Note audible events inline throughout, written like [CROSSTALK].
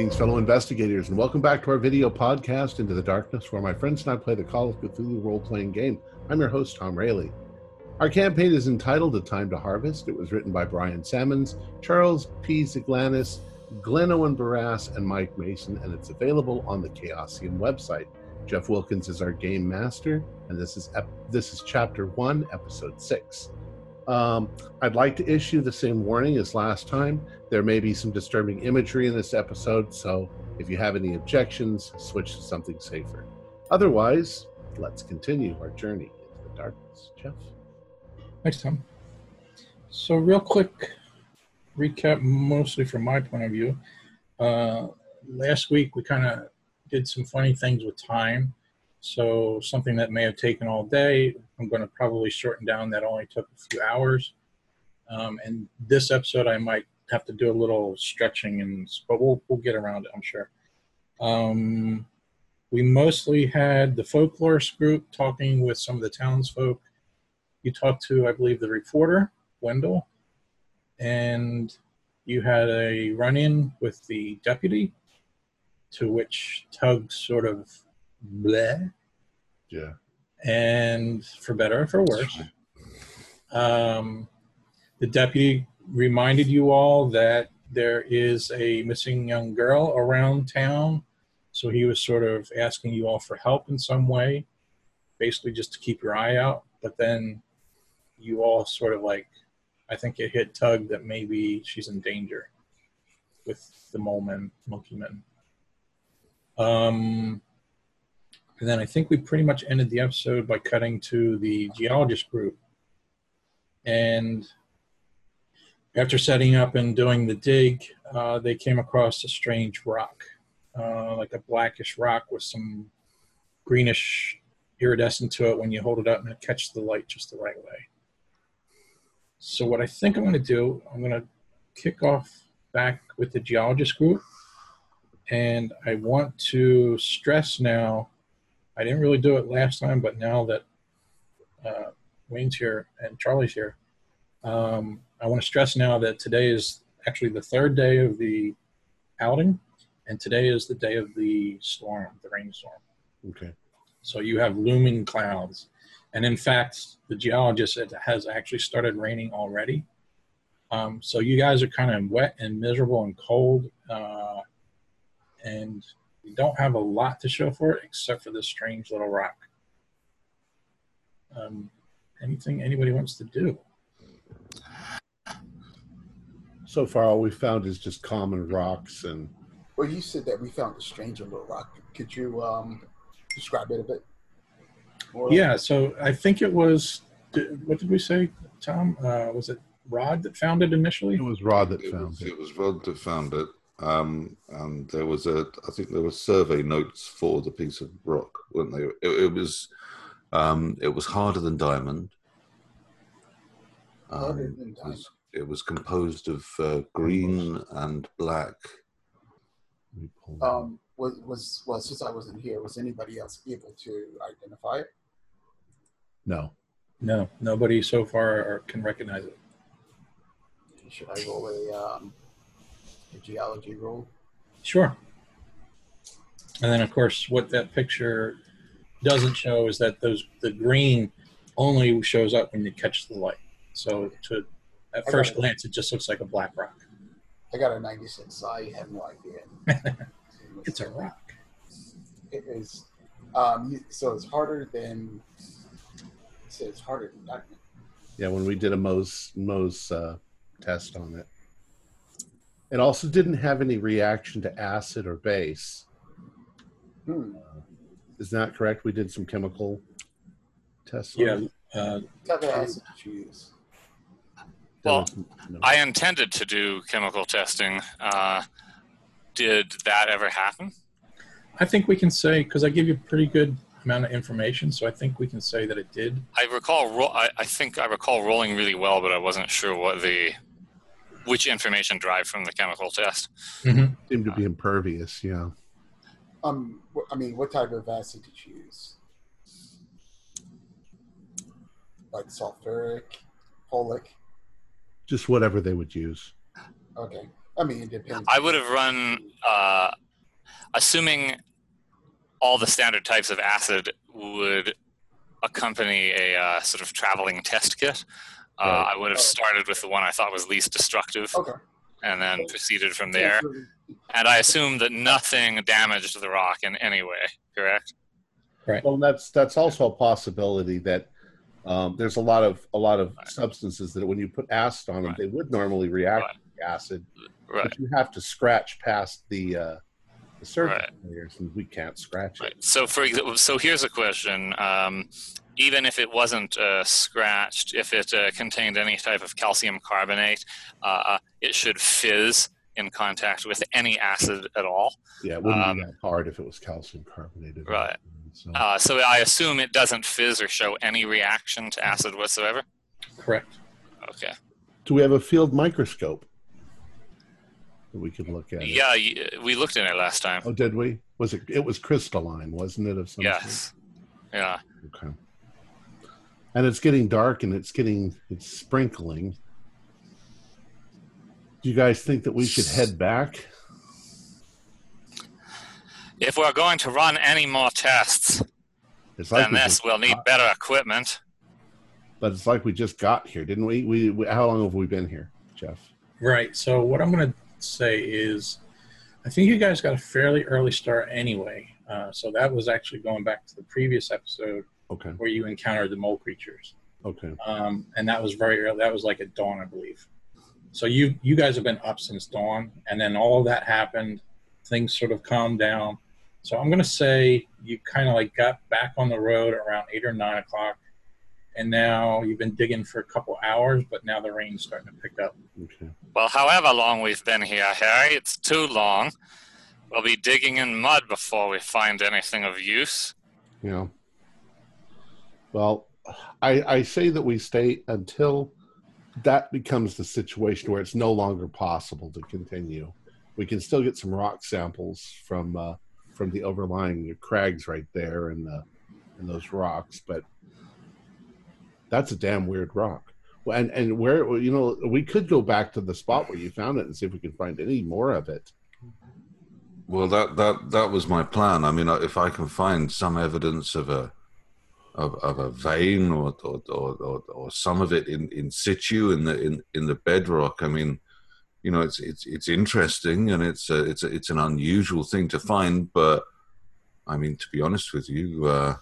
Greetings, fellow investigators, and welcome back to our video podcast, Into the Darkness, where my friends and I play the Call of Cthulhu role playing game. I'm your host, Tom Rayleigh. Our campaign is entitled A Time to Harvest. It was written by Brian Sammons, Charles P. Zaglanis, Glynn Owen Barrass, and Mike Mason, and it's available on the Chaosium website. Jeff Wilkins is our game master, and this is ep- this is chapter one, episode six. Um, I'd like to issue the same warning as last time. There may be some disturbing imagery in this episode, so if you have any objections, switch to something safer. Otherwise, let's continue our journey into the darkness. Jeff? Thanks, Tom. So, real quick recap, mostly from my point of view. Uh, last week, we kind of did some funny things with time. So something that may have taken all day, I'm going to probably shorten down that only took a few hours. Um, and this episode, I might have to do a little stretching, and but we'll we'll get around it, I'm sure. Um, we mostly had the folklorist group talking with some of the townsfolk. You talked to, I believe, the reporter Wendell, and you had a run-in with the deputy, to which Tug sort of bleh. Yeah. And for better or for worse, um, the deputy reminded you all that there is a missing young girl around town. So he was sort of asking you all for help in some way, basically just to keep your eye out. But then you all sort of like, I think it hit Tug that maybe she's in danger with the mole men, monkey men. Um, and then I think we pretty much ended the episode by cutting to the geologist group. And after setting up and doing the dig, uh, they came across a strange rock, uh, like a blackish rock with some greenish iridescent to it when you hold it up and it catches the light just the right way. So, what I think I'm going to do, I'm going to kick off back with the geologist group. And I want to stress now I didn't really do it last time, but now that uh, Wayne's here and Charlie's here, um, I want to stress now that today is actually the third day of the outing, and today is the day of the storm, the rainstorm. Okay. So you have looming clouds, and in fact, the geologist said it has actually started raining already. Um, so you guys are kind of wet and miserable and cold, uh, and you don't have a lot to show for it except for this strange little rock. Um, anything anybody wants to do? So far, all we found is just common rocks and. Well, you said that we found a strange little rock. Could you um, describe it a bit? More? Yeah, so I think it was. What did we say, Tom? Uh, was it Rod that found it initially? It was Rod that it found was, it. It was Rod that found it. Um, and there was a, I think there were survey notes for the piece of rock, weren't they? It, it was, um, it was harder than diamond. Um, Harder than it, was, it was composed of uh, green and black. Let me pull it Um, was was well since I wasn't here, was anybody else able to identify it? No. No, nobody so far can recognize it. Should I roll a, um, a geology roll? Sure. And then, of course, what that picture doesn't show is that those the green only shows up when you catch the light. So, to at I first got it. glance, it just looks like a black rock. I got a 96, so I have no idea. [LAUGHS] It's a rock. It is. Um, so it's harder than. So it's harder than diamond. Yeah, when we did a Mohs Mohs uh, test on it, it also didn't have any reaction to acid or base. Hmm. Is that correct? We did some chemical tests. on Yeah. it? Uh, type of acid did you use? Well, no- I intended to do chemical testing. Uh, did that ever happen? I think we can say because I give you a pretty good amount of information, so I think we can say that it did. I recall. Ro- I, I think I recall rolling really well, but I wasn't sure what the which information derived from the chemical test. seemed to be impervious. Yeah. Um, I mean, what type of acid did you use? Like sulfuric, folic. Just whatever they would use. Okay. I mean, it depends. I would have run, uh, assuming all the standard types of acid would accompany a uh, sort of traveling test kit. Uh, Right. I would have Oh. started with the one I thought was least destructive, Okay. and then proceeded from there. And I assume that nothing damaged the rock in any way. Correct? Well, that's that's also a possibility that um, there's a lot of a lot of substances that when you put acid on them, Right. they would normally react Right. to acid, Right. but you have to scratch past the uh, the surface Right. layers, and we can't scratch Right. it. So, for example, so here's a question: um, Even if it wasn't uh, scratched, if it uh, contained any type of calcium carbonate, uh, it should fizz in contact with any acid at all. Yeah, it wouldn't Um, be that hard if it was calcium carbonated. Right. So, Uh, so I assume it doesn't fizz or show any reaction to acid whatsoever. Correct. Okay. do we have a field microscope that we could look at? it? Yeah, y- we looked in it last time. Oh, did we? Was it? It was crystalline, wasn't it? Of some Yes. Yeah. Okay. And it's getting dark, and it's getting it's sprinkling. Do you guys think that we should head back? If we're going to run any more tests It's like than we this, just we'll need got- better equipment. but it's like we just got here, didn't we? we? We how long have we been here, Jeff? Right. So what I'm going to say is, I think you guys got a fairly early start anyway. Uh, so that was actually going back to the previous episode Okay. where you encountered the mole creatures, Okay. um, and that was very early. That was like at dawn, I believe. So you you guys have been up since dawn, and then all of that happened. Things sort of calmed down. So I'm going to say you kind of like got back on the road around eight or nine o'clock, and now you've been digging for a couple hours, but now the rain's starting to pick up. Okay. Well, however long we've been here, Harry, it's too long. We'll be digging in mud before we find anything of use. Yeah. Well, I I say that we stay until that becomes the situation where it's no longer possible to continue. We can still get some rock samples from uh, from the overlying crags right there and the and those rocks, but that's a damn weird rock. And and where you know we could go back to the spot where you found it and see if we can find any more of it. Well, that that that was my plan. I mean, if I can find some evidence of a of, of a vein or or, or or some of it in in situ in the in in the bedrock, I mean, you know, it's it's it's interesting and it's a, it's a, it's an unusual thing to find. But I mean, to be honest with you, uh,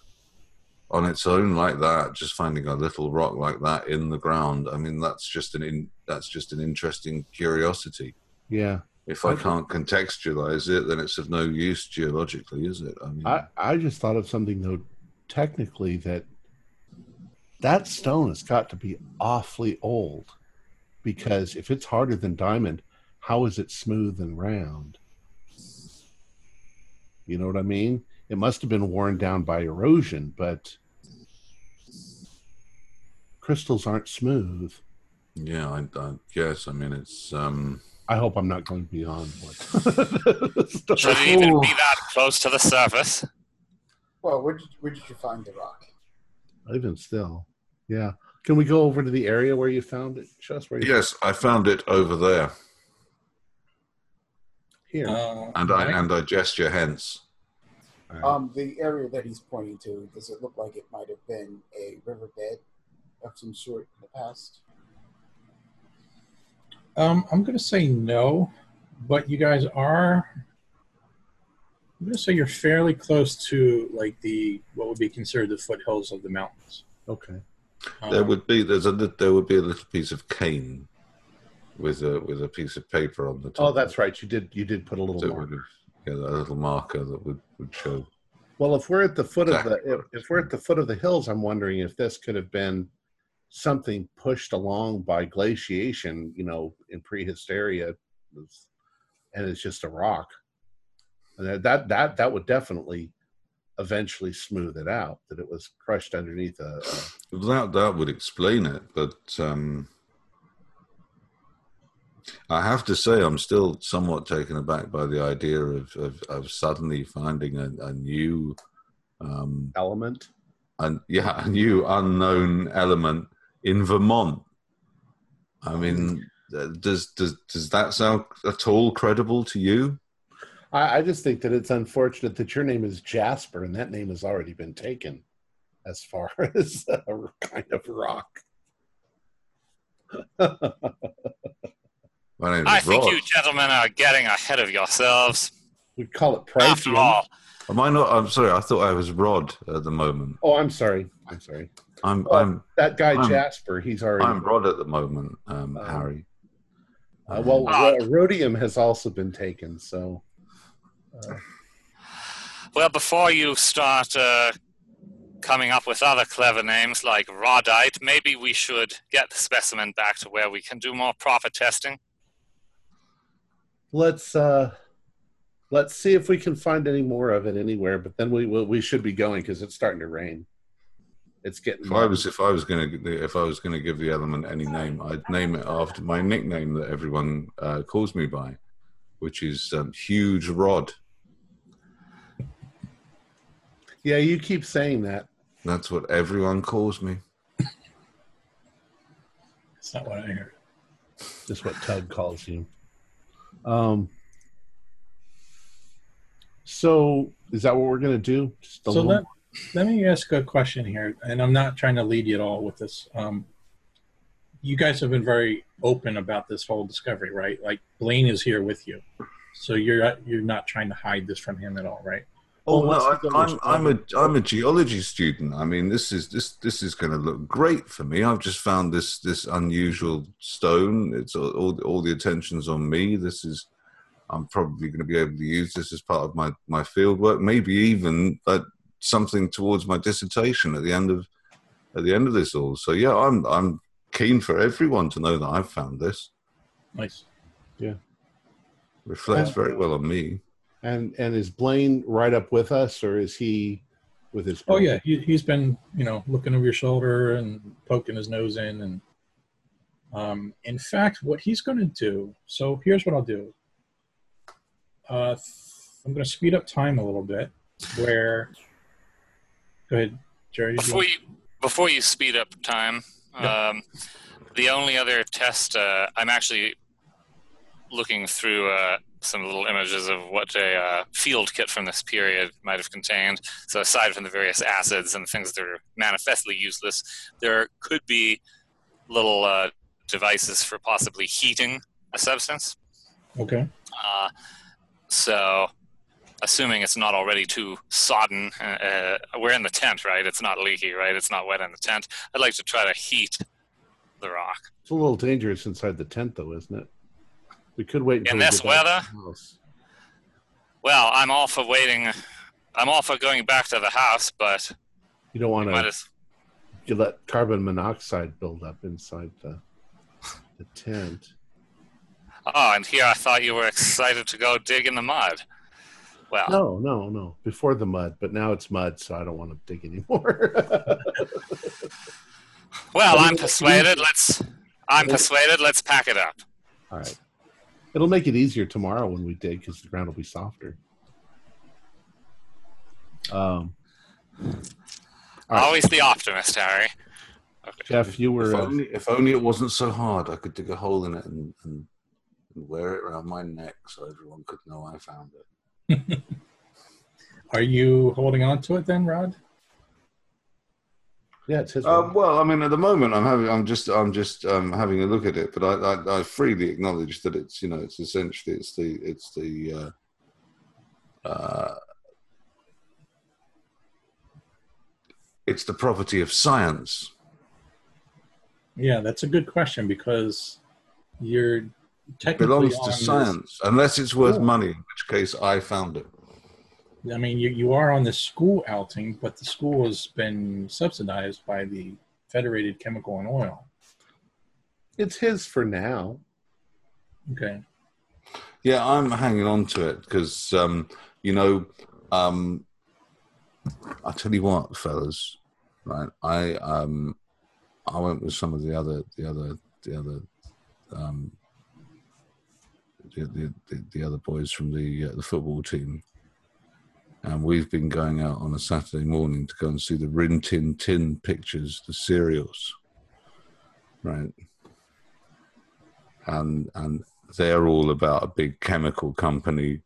on its own like that, just finding a little rock like that in the ground, I mean, that's just an in, that's just an interesting curiosity Yeah, if I can't contextualize it, then it's of no use geologically, is it? I mean, I, I just thought of something though, technically that that stone has got to be awfully old, because if it's harder than diamond, how is it smooth and round? You know what I mean? It must have been worn down by erosion, but crystals aren't smooth. yeah, I, I guess. I mean, it's um, I hope I'm not going beyond what. [LAUGHS] Should it even be that close to the surface? Well, where did, where did you find the rock? Even still, yeah. Can we go over to the area where you found it? Just where you yes, I found it over there, here. Uh, and I Mike? and I gesture hence. All right. Um, the area that he's pointing to, does it look like it might have been a riverbed of some sort in the past? Um, I'm going to say no, but you guys are. I'm going to say you're fairly close to like the what would be considered the foothills of the mountains. okay. Um, There would be there's a there would be a little piece of cane with a with a piece of paper on the top. Oh, that's right. You did. You did put a little That more. would yeah, a little marker that would, would show. Well, if we're at the foot of the if, if we're at the foot of the hills, I'm wondering if this could have been something pushed along by glaciation. You know, in prehysteria, and it's just a rock. And that that that, would definitely eventually smooth it out. That it was crushed underneath a. a That that would explain it, but um, I have to say I'm still somewhat taken aback by the idea of of, of suddenly finding a, a new, um, element. and yeah, a new unknown element in Vermont. I mean, uh, does does does that sound at all credible to you? I, I just think that it's unfortunate that your name is Jasper and that name has already been taken as far [LAUGHS] as a kind of rock. My name is I think Rod. you gentlemen are getting ahead of yourselves. we call it price. After all, Am I not? I'm sorry. I thought I was Rod at the moment. Oh, I'm sorry. I'm sorry. I'm Well, I'm That guy I'm- Jasper, he's already. I'm Rod at the moment, um, Um, Harry. uh, well. Ro- Rhodium has also been taken, so. Uh, well, before you start uh, coming up with other clever names like Rodite, maybe we should get the specimen back to where we can do more proper testing. let's uh, let's see if we can find any more of it anywhere. But then we we, we should be going because it's starting to rain. It's getting. If I was if I was going to if I was going to give the element any name, I'd name it after my nickname that everyone uh, calls me by, which is um, Huge Rod. Yeah, you keep saying that. That's what everyone calls me. That's not what I heard. That's what Tug calls you. Um. So is that what we're gonna do? Just a So little- let, let me ask a question here, and I'm not trying to lead you at all with this. Um, you guys have been very open about this whole discovery, right? Like Blaine is here with you, so you're you're not trying to hide this from him at all, right? Oh Well, no, I, go I'm I'm a I'm a geology student. I mean, this is this this is going to look great for me. I've just found this this unusual stone. It's all all, all the attention's on me. This is I'm probably going to be able to use this as part of my my field work. Maybe even uh, something towards my dissertation at the end of at the end of this all. So yeah, I'm I'm keen for everyone to know that I've found this. Nice. Yeah. Reflects very well on me. And and is Blaine right up with us, or is he with his? Oh yeah, he, he's been you know looking over your shoulder and poking his nose in, and um, in fact, what he's going to do. So here's what I'll do. Uh, I'm going to speed up time a little bit. Where, go ahead, Jerry. did you Before you before you speed up time, Yeah. um, the only other test uh, I'm actually looking through uh, some little images of what a uh, field kit from this period might have contained. So aside from the various acids and things that are manifestly useless, there could be little uh, devices for possibly heating a substance. Okay. Uh, so, assuming it's not already too sodden, uh, uh, we're in the tent, right? It's not leaky, right? It's not wet in the tent. I'd like to try to heat the rock. It's a little dangerous inside the tent, though, isn't it? We could wait In this get back to weather? Well, I'm all for waiting. I'm all for going back to the house, but You don't want to. You let carbon monoxide build up inside the the tent. Oh, and here I thought you were excited to go dig in the mud. Well, No, no, no. Before the mud, but now it's mud, so I don't want to dig anymore. [LAUGHS] well, I'm persuaded. Let's. I'm persuaded. Let's pack it up. All right. It'll make it easier tomorrow when we dig because the ground will be softer. Um, All right. Always the optimist, Harry. Okay. Jeff, you If were. Uh, only, if only it wasn't so hard, I could dig a hole in it and, and, and wear it around my neck so everyone could know I found it. [LAUGHS] Are you holding on to it then, Rod? Yeah, it's his. Um, well, I mean, at the moment, I'm having, I'm just, I'm just um, having a look at it, but I, I, I freely acknowledge that it's, you know, it's essentially, it's the, it's the, uh, uh, it's the property of science. Yeah, that's a good question because you're It technically belongs on to this- science, unless it's worth Yeah. money, in which case I found it. I mean, you, you are on the school outing, but the school has been subsidized by the Federated Chemical and Oil. it's his for now. Okay. Yeah, I'm hanging on to it because, um, you know, um, I tell you what, fellas, right? I um, I went with some of the other, the other, the other, um, the the, the, the other boys from the uh, the football team, and we've been going out on a Saturday morning to go and see the Rin Tin Tin pictures, the serials, right? and and they're all about a big chemical company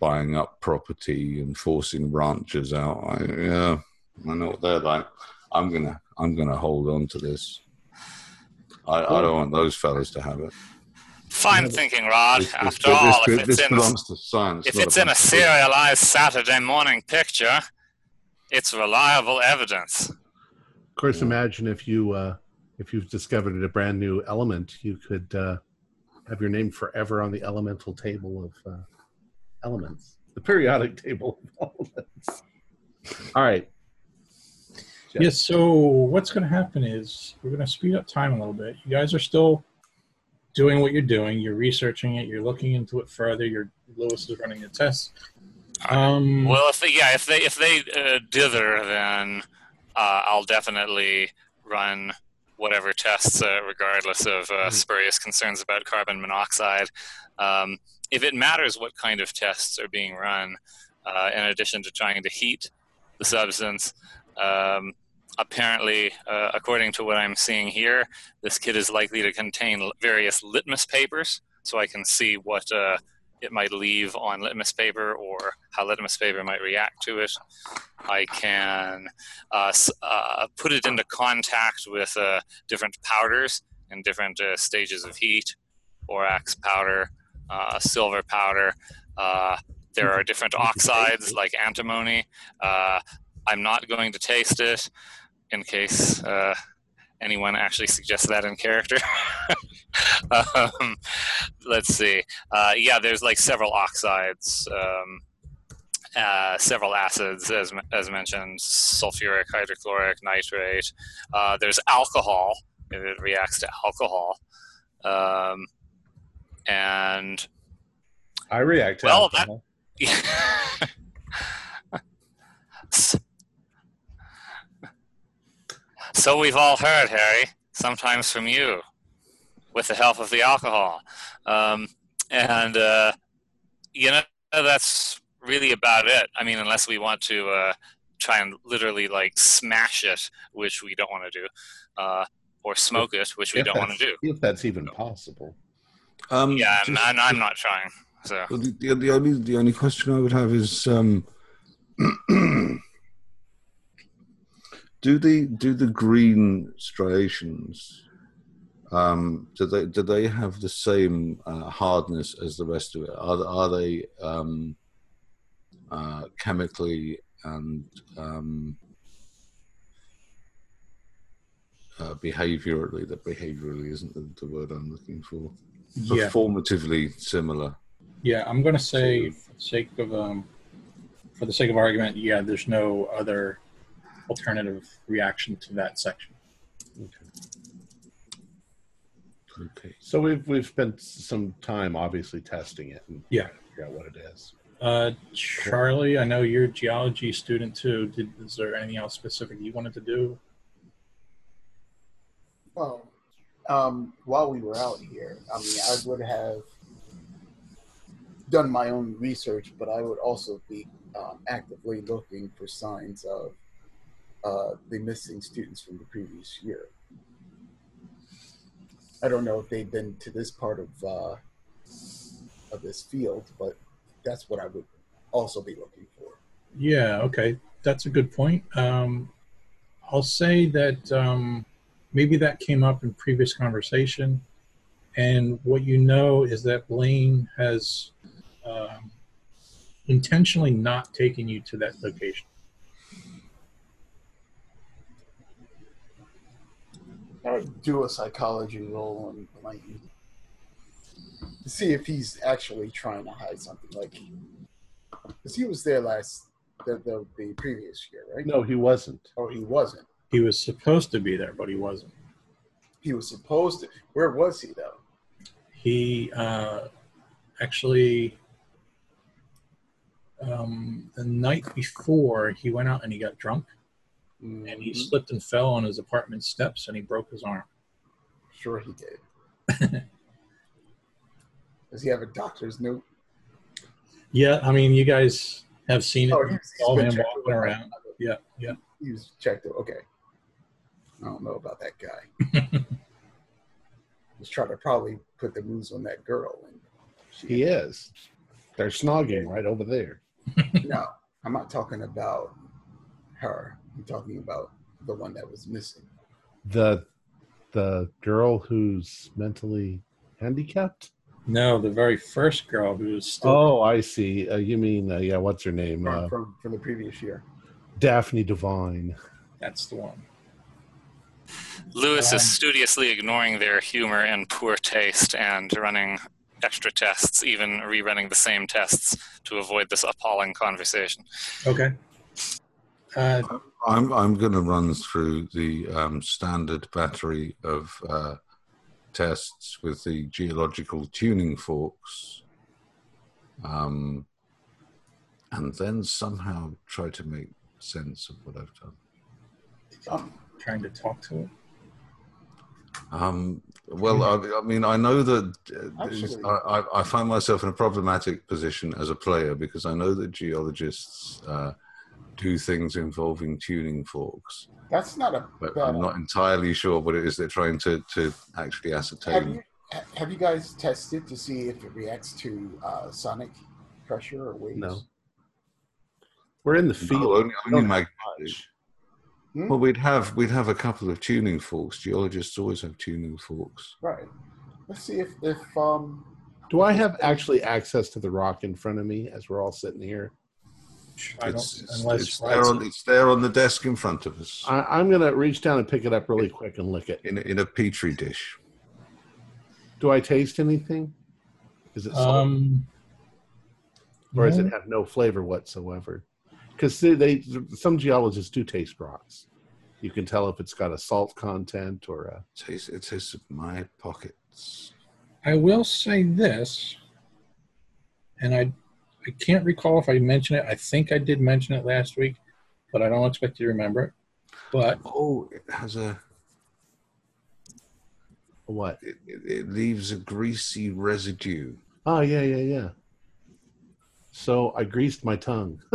buying up property and forcing ranchers out. I, yeah, I know what they're like. I'm gonna I'm gonna hold on to this. I, I don't want those fellas to have it. Fine thinking, Rod. This- this- After this- all, this, if it's in to science. if not it's in a serialized Saturday morning picture, it's reliable evidence. Of course, imagine if you uh, if you've discovered a brand new element, you could uh, have your name forever on the elemental table of uh, elements, the periodic [LAUGHS] table of elements. All right. Jeff. Yes. So what's going to happen is we're going to speed up time a little bit. You guys are still doing what you're doing. You're researching it. You're looking into it further. Your Lewis is running the tests. Um, Well, if they, yeah, if they if they uh, dither, then uh, I'll definitely run whatever tests, uh, regardless of uh, spurious concerns about carbon monoxide. Um, if it matters what kind of tests are being run, uh, in addition to trying to heat the substance, um, apparently, uh, according to what I'm seeing here, this kit is likely to contain various litmus papers, so I can see what. Uh, it might leave on litmus paper or how litmus paper might react to it. I can uh, uh, put it into contact with uh, different powders in different uh, stages of heat borax powder, silver powder. There are different oxides like antimony. I'm not going to taste it in case uh, anyone actually suggests that in character. [LAUGHS] um, let's see. Uh, yeah, there's like several oxides, um, uh, several acids, as, as mentioned, sulfuric, hydrochloric, nitrate. Uh, there's alcohol, if it reacts to alcohol. Um, and I react to Well, that- alcohol. [LAUGHS] [LAUGHS] S- so we've all heard, Harry, sometimes from you, with the help of the alcohol. Um, and, uh, you know, that's really about it. I mean, unless we want to uh, try and literally like smash it, which we don't want to do, uh, or smoke it, which we don't want to do. If that's even possible. Um, Yeah, I'm, just- I'm, I'm not trying. So. Well, the, the, the only the only question I would have is um, [CLEARS THROAT] do the do the green striations um, do they do they have the same uh, hardness as the rest of it? Are are they um, uh, chemically and um, uh, behaviorally? That behaviorally isn't the, the word I'm looking for. yeah. Performatively similar. Yeah, I'm going to say, for the sake of um, for the sake of argument, yeah, there's no other alternative reaction to that section. Okay. okay. So we've we've spent some time obviously testing it and Yeah. figure out what it is. Uh, Charlie, I know you're a geology student too. Did, is there anything else specific you wanted to do? Well, um, while we were out here, I mean, I would have done my own research, but I would also be um, actively looking for signs of uh, the missing students from the previous year. I don't know if they've been to this part of uh, of this field, but that's what I would also be looking for. Yeah, okay, that's a good point. Um, I'll say that um, maybe that came up in previous conversation, and what you know is that Blaine has um, intentionally not taken you to that location. I would do a psychology roll on to see if he's actually trying to hide something. Like, because he was there last the, the the previous year, right? No, he wasn't. Oh, he wasn't. He was supposed to be there, but he wasn't. He was supposed to. Where was he though? He uh, actually, um, the night before, he went out and he got drunk, and he Mhm. slipped and fell on his apartment steps, and he broke his arm. Sure, he did. [LAUGHS] Does he have a doctor's note? Yeah, I mean, you guys have seen it. Oh, he's, he's Saw been him walking over. around. Yeah, yeah. He was checked. over. Okay. I don't know about that guy. [LAUGHS] He's trying to probably put the moves on that girl. And she, He is. They're snogging right over there. no, I'm not talking about her. I'm talking about the one that was missing. The the girl who's mentally handicapped. No, the very first girl who was still. Oh, I see. Uh, you mean uh, yeah? What's her name? From, Uh, from from the previous year. Daphne Devine. That's the one. Lewis Um, is studiously ignoring their humor and poor taste and running extra tests, even rerunning the same tests to avoid this appalling conversation. Okay. Uh, I'm I'm going to run through the um, standard battery of uh, tests with the geological tuning forks, um, and then somehow try to make sense of what I've done. Um, trying to talk to it. Um, well, I, I mean, I know that uh, I, I, I find myself in a problematic position as a player because I know that geologists uh, do things involving tuning forks, that's not a but bad. I'm not entirely sure what it is they're trying to, to actually have ascertain. you have you guys tested to see if it reacts to uh, sonic pressure or waves? No. We're in the field. No, only, We only magnetic. Hmm? Well, we'd have we'd have a couple of tuning forks. Geologists always have tuning forks. Right. Let's see if if um Do I have actually access to the rock in front of me as we're all sitting here? I don't, It's, it's, unless it's there on it's there on the desk in front of us I, I'm gonna reach down and pick it up really quick and lick it. in a, in a petri dish. Do I taste anything? Is it salt, um, or does no. it have no flavor whatsoever? Because they, they some geologists do taste rocks. You can tell if it's got a salt content or a. Taste it tastes of my pockets. I will say this, and I I can't recall if I mentioned it. I think I did mention it last week, but I don't expect you to remember it. But Oh, it has a What? it, it, it leaves a greasy residue. Oh yeah, yeah, yeah. So I greased my tongue. [LAUGHS]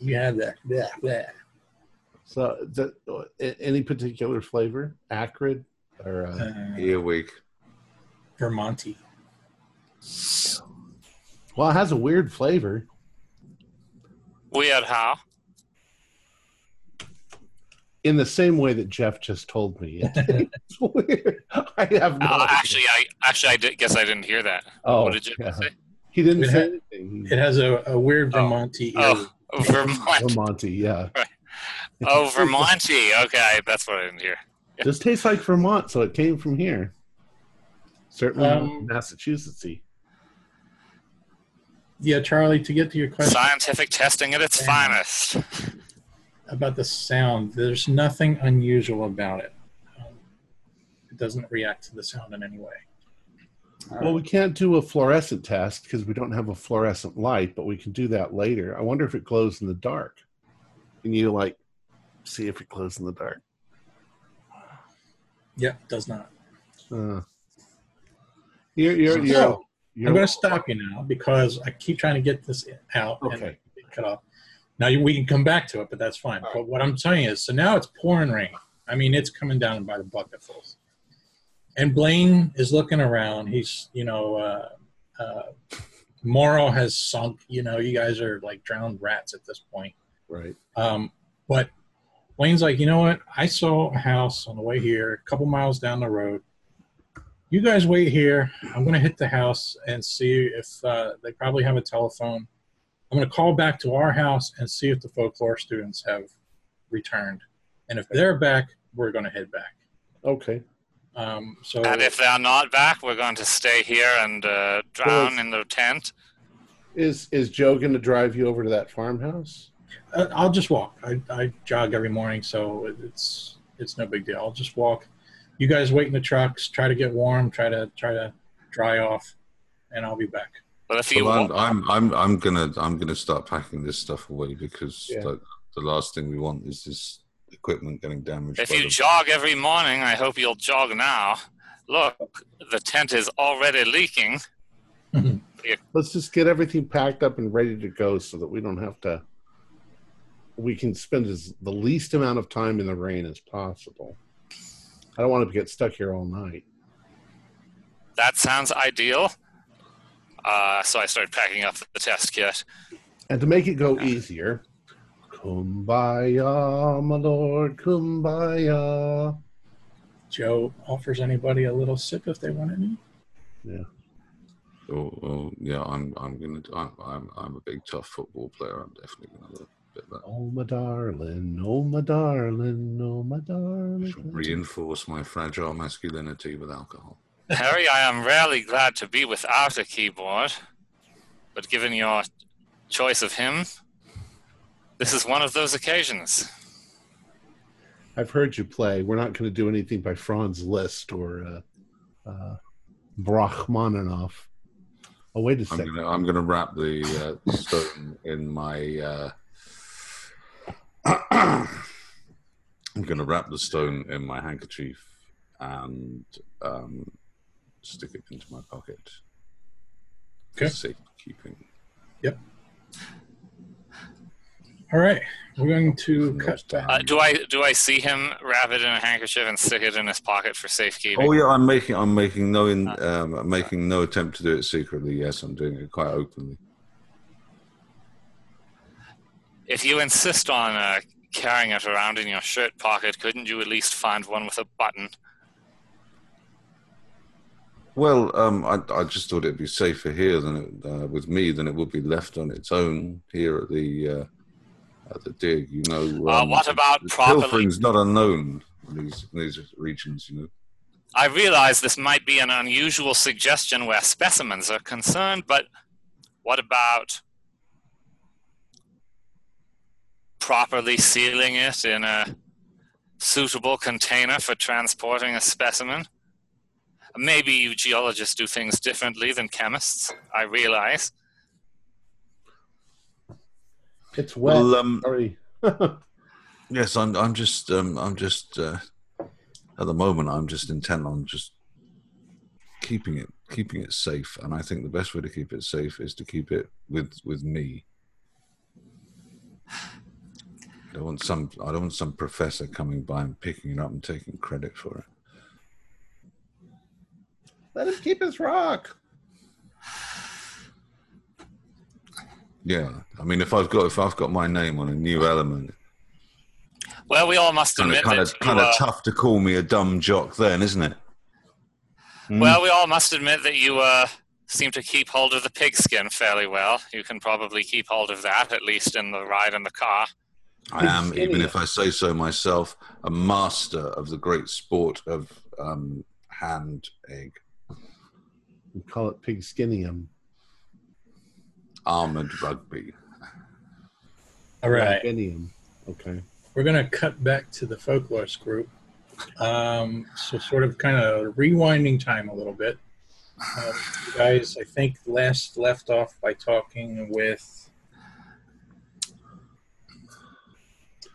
yeah, had that, that, that. so that any particular flavor, acrid or uh, Uh, Earwig. Vermonti. Well, it has a weird flavor. Weird how? In the same way that Jeff just told me, it's [LAUGHS] weird. I have no Uh, actually, I actually I did, guess I didn't hear that. oh, what did you yeah. say? He didn't It say had- anything. It has a, a weird Oh. Vermonti. Oh, Vermont. [LAUGHS] Vermonti, yeah. [LAUGHS] Oh, Vermonti. Okay, that's what I didn't hear. Just tastes like Vermont, so it came from here. Certainly Um, not Massachusettsy. Yeah, Charlie. To get to your question Scientific testing at its Damn. finest. about the sound, there's nothing unusual about it. Um, it doesn't react to the sound in any way. all Well, we can't do a fluorescent test because we don't have a fluorescent light, but we can do that later. I wonder if it glows in the dark. Can you like see if it glows in the dark? Yep, does not. Uh, you're, you're, you're, you're I'm going to stop you now because I keep trying to get this out Okay. cut off. Now we can come back to it, but that's fine. But what I'm saying is, so now it's pouring rain. I mean, it's coming down by the bucketfuls. And Blaine is looking around. He's, you know, uh, uh, Morrow has sunk. You know, you guys are like drowned rats at this point. right. Um, but Blaine's like, you know what? I saw a house on the way here, a couple miles down the road. You guys wait here. I'm going to hit the house and see if uh, they probably have a telephone. I'm going to call back to our house and see if the folklore students have returned. And if they're back, we're going to head back. Okay. Um, so And if they're not back, we're going to stay here and uh, drown in the tent. Is is Joe going to drive you over to that farmhouse? Uh, I'll just walk. I, I jog every morning, so it's it's no big deal. I'll just walk. You guys wait in the trucks. Try to get warm. Try to try to dry off, and I'll be back. But if you Well, I'm, I'm I'm I'm gonna I'm gonna start packing this stuff away because Yeah. like, the last thing we want is this equipment getting damaged. if you the- jog every morning, I hope you'll jog now. Look, the tent is already leaking. [LAUGHS] Let's just get everything packed up and ready to go so that we don't have to. We can spend as the least amount of time in the rain as possible. I don't want to get stuck here all night. That sounds ideal. Uh, so I started packing up the test kit. And to make it go easier, Kumbaya, my lord, Kumbaya. Joe offers anybody a little sip if they want any. Oh, oh, yeah, I'm I'm gonna I'm, I'm I'm a big tough football player. I'm definitely gonna do a bit of that. Oh, my darling, oh, my darling, oh, my darling. shall reinforce my fragile masculinity with alcohol. Harry, I am rarely glad to be without a keyboard, but given your choice of him, this is one of those occasions. I've heard you play. We're not going to do anything by Franz Liszt or uh, uh, Brachmaninoff. Oh, wait a I'm second. I'm gonna wrap the uh, stone in my. Uh, [CLEARS THROAT] I'm gonna wrap the stone in my handkerchief and um, stick it into my pocket. for Okay. Safekeeping. Yep. All right, we're going to cut those back. Uh, do I do I see him wrap it in a handkerchief and stick it in his pocket for safekeeping? Oh yeah, I'm making I'm making no in, um, I'm making no attempt to do it secretly. Yes, I'm doing it quite openly. If you insist on uh, carrying it around in your shirt pocket, couldn't you at least find one with a button? Well, um, I, I just thought it'd be safer here than it, uh, with me than it would be left on its own here at the uh, at the dig. You know, Uh, um, what about the properly- pilfering's not unknown in these in these regions. You know, I realize this might be an unusual suggestion where specimens are concerned, but what about properly sealing it in a suitable container for transporting a specimen? Maybe you geologists do things differently than chemists, I realize. It's wet. well, um, Sorry. [LAUGHS] yes, I'm I'm just um, I'm just uh, at the moment I'm just intent on just keeping it keeping it safe, and I think the best way to keep it safe is to keep it with with me. I don't want some I don't want some professor coming by and picking it up and taking credit for it. Let him keep his rock. Yeah, I mean, if I've got if I've got my name on a new element, Well, we all must kind of admit kind that of you, kind of uh, tough to call me a dumb jock, then, isn't it? Hmm. Well, we all must admit that you uh, seem to keep hold of the pigskin fairly well. You can probably keep hold of that, at least in the ride in the car. I am, [LAUGHS] even if I say so myself, a master of the great sport of um, hand egg, We call it pigskinium. armored rugby. All right, Pigskinium. Okay. we're going to cut back to the folklorist group. Um, so, sort of kind of rewinding time a little bit. Um, you guys, I think, last left off by talking with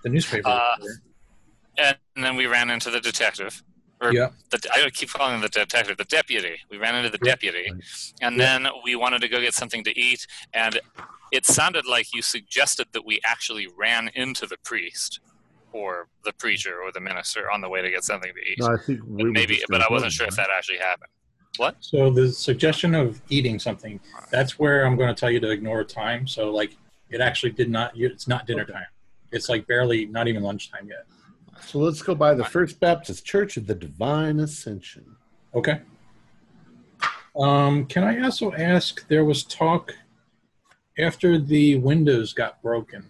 the newspaper. Uh. And, then we ran into the detective. Or Yeah. the, I keep calling him the detective, the deputy. We ran into the Yeah. deputy. And Yeah. then we wanted to go get something to eat. And it sounded like you suggested that we actually ran into the priest or the preacher or the minister on the way to get something to eat. No, I think we But maybe, but I wasn't sure if that actually happened. What? So the suggestion of eating something, that's where I'm going to tell you to ignore time. So like it actually did not, it's not dinner time. It's like barely, not even lunchtime yet. So let's go by the First Baptist Church of the Divine Ascension. Okay. Um, can I also ask, there was talk after the windows got broken,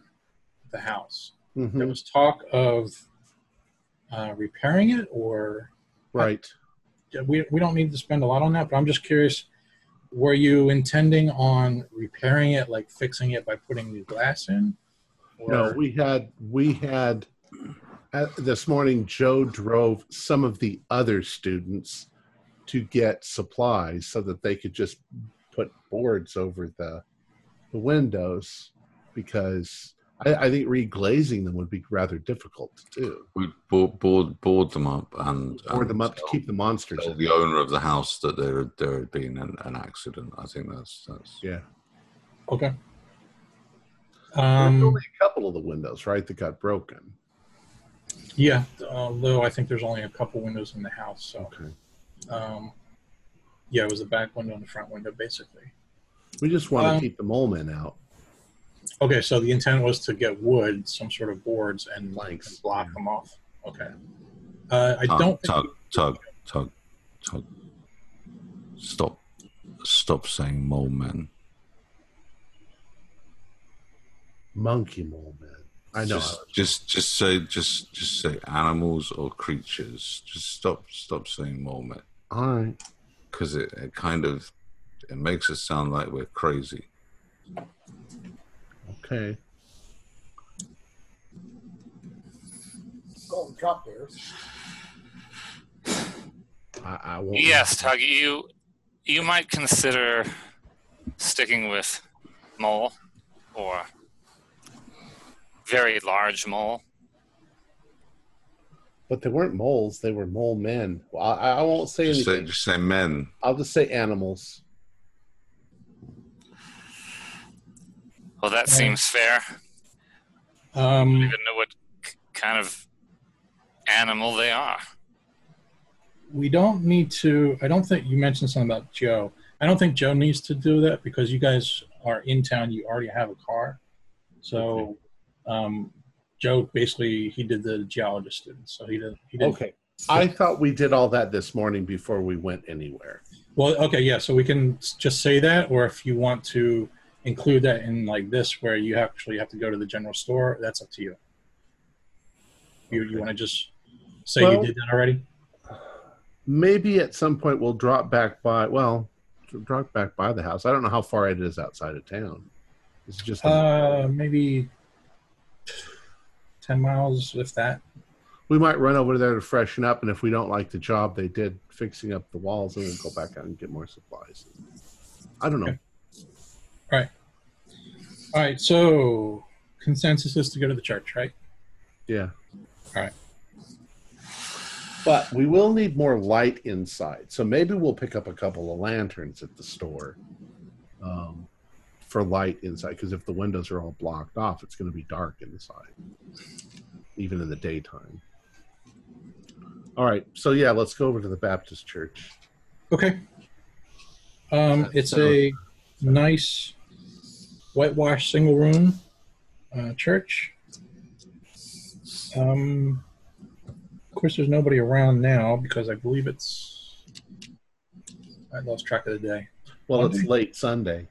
at the house, there Mhm. was talk of uh, repairing it or Right. we, we don't need to spend a lot on that, but I'm just curious, were you intending on repairing it, like fixing it by putting new glass in? Or, No, we had we had uh, this morning. Joe drove some of the other students to get supplies so that they could just put boards over the the windows because I, I think reglazing them would be rather difficult to do. We board, board, board them up and Board and them up to keep the monsters tell in. the owner of the house that there there had been an, an accident. I think that's that's Yeah, okay. There's Um, only a couple of the windows, right, that got broken. Yeah, although I think there's only a couple windows in the house, so Okay. um, yeah, it was the back window and the front window, basically. We just want to Um, keep the mole men out. Okay, so the intent was to get wood, some sort of boards, and, Planks, and block yeah. them off. Okay. Uh, I Tug, don't. tug, tug, tug, tug. Stop, stop saying mole men. Monkey mole men. I know. Just, just, just say, just, just say animals or creatures. Just stop, stop saying mole men All right. because it, it kind of, it makes us sound like we're crazy. Okay. Call them drop bears. I, I won't. Yes, Tug, you you might consider sticking with mole or very large mole. But they weren't moles. They were mole men. Well, I, I won't say Just say, anything. just say men. I'll just say animals. Well, that Yeah. seems fair. I don't Um, even know what k- kind of animal they are. we don't need to. I don't think you mentioned something about Joe. I don't think Joe needs to do that because you guys are in town. You already have a car, so um, Joe basically he did the geologist student, so he did. He did. Okay. I thought we did all that this morning before we went anywhere. Well, okay, yeah. So we can just say that, or if you want to include that in like this, where you actually have to go to the general store, that's up to you. You you want to just say Well- you did that already? Maybe at some point we'll drop back by. Well, drop back by the house. I don't know how far it is outside of town. It's just. Uh, maybe ten miles, if that. we might run over there to freshen up, and if we don't like the job they did fixing up the walls, then we'll go back out and get more supplies. I don't know. Okay. All right. So consensus is to go to the church, right? Yeah. All right. But we will need more light inside, so maybe we'll pick up a couple of lanterns at the store um, for light inside. Because if the windows are all blocked off, it's going to be dark inside, even in the daytime. All right, so yeah, let's go over to the Baptist church. Okay. Um, it's a nice whitewashed single room uh, church. Um, of course, there's nobody around now because I believe it's. I lost track of the day. Well, it's late Sunday,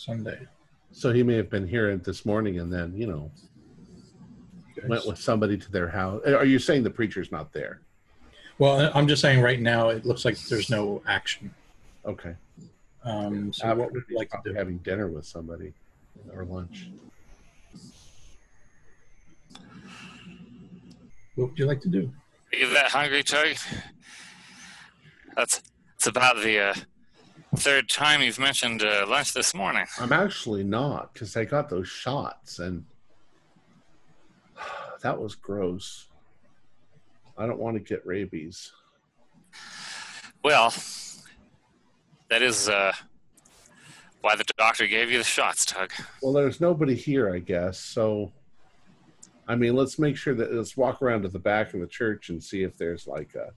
Sunday. so he may have been here this morning and then you know You went with somebody to their house. Are you saying the preacher's not there? Well, I'm just saying right now it looks like there's no action. Okay. Um, so After what would you like to do? Having dinner with somebody or lunch. What would you like to do? Are you that hungry, Tug? That's it's about the uh, third time you've mentioned uh, lunch this morning. I'm actually not because I got those shots and [SIGHS] that was gross. I don't want to get rabies. Well, that is uh, why the doctor gave you the shots, Tug. Well, there's nobody here, I guess. So, I mean, let's make sure that let's walk around to the back of the church and see if there's like a,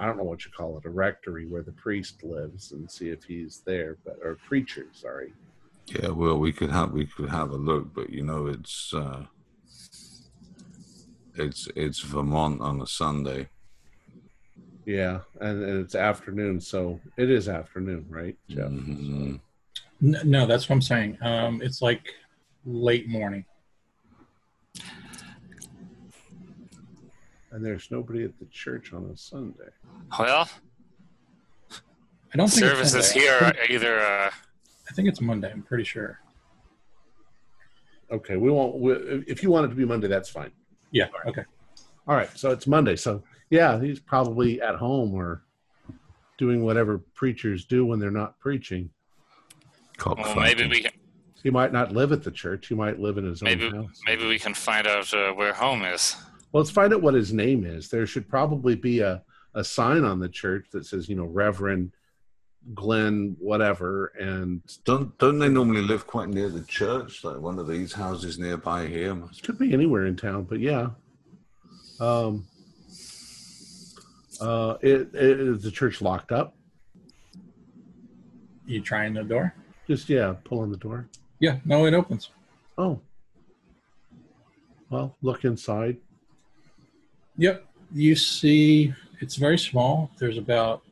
I don't know what you call it, a rectory where the priest lives and see if he's there, but or preacher, sorry. Yeah, well, we could have we could have a look, but you know, it's uh, it's it's Vermont on a Sunday. Yeah, and, and it's afternoon, so it is afternoon, right, Jeff? Mhm. N- no, that's what I'm saying. Um, it's like late morning. And there's nobody at the church on a Sunday. Well, I don't think services here are either uh, I think it's Monday. I'm pretty sure. Okay, we won't. We, if you want it to be Monday, that's fine. Yeah. Okay. All right, so it's Monday. So yeah, he's probably at home or doing whatever preachers do when they're not preaching. Cock well, maybe we can He might not live at the church. He might live in his maybe own house. maybe we can find out uh, where home is. Well, let's find out what his name is. There should probably be a, a sign on the church that says, you know, Reverend Glenn, whatever, and Don't don't they normally live quite near the church, like one of these houses nearby here? Must could be anywhere in town, but yeah. Um, uh, it, it is the church locked up. You trying the door? Just yeah, pull on the door. Yeah, no, it opens. Oh, well, look inside. Yep. You see, it's very small. There's about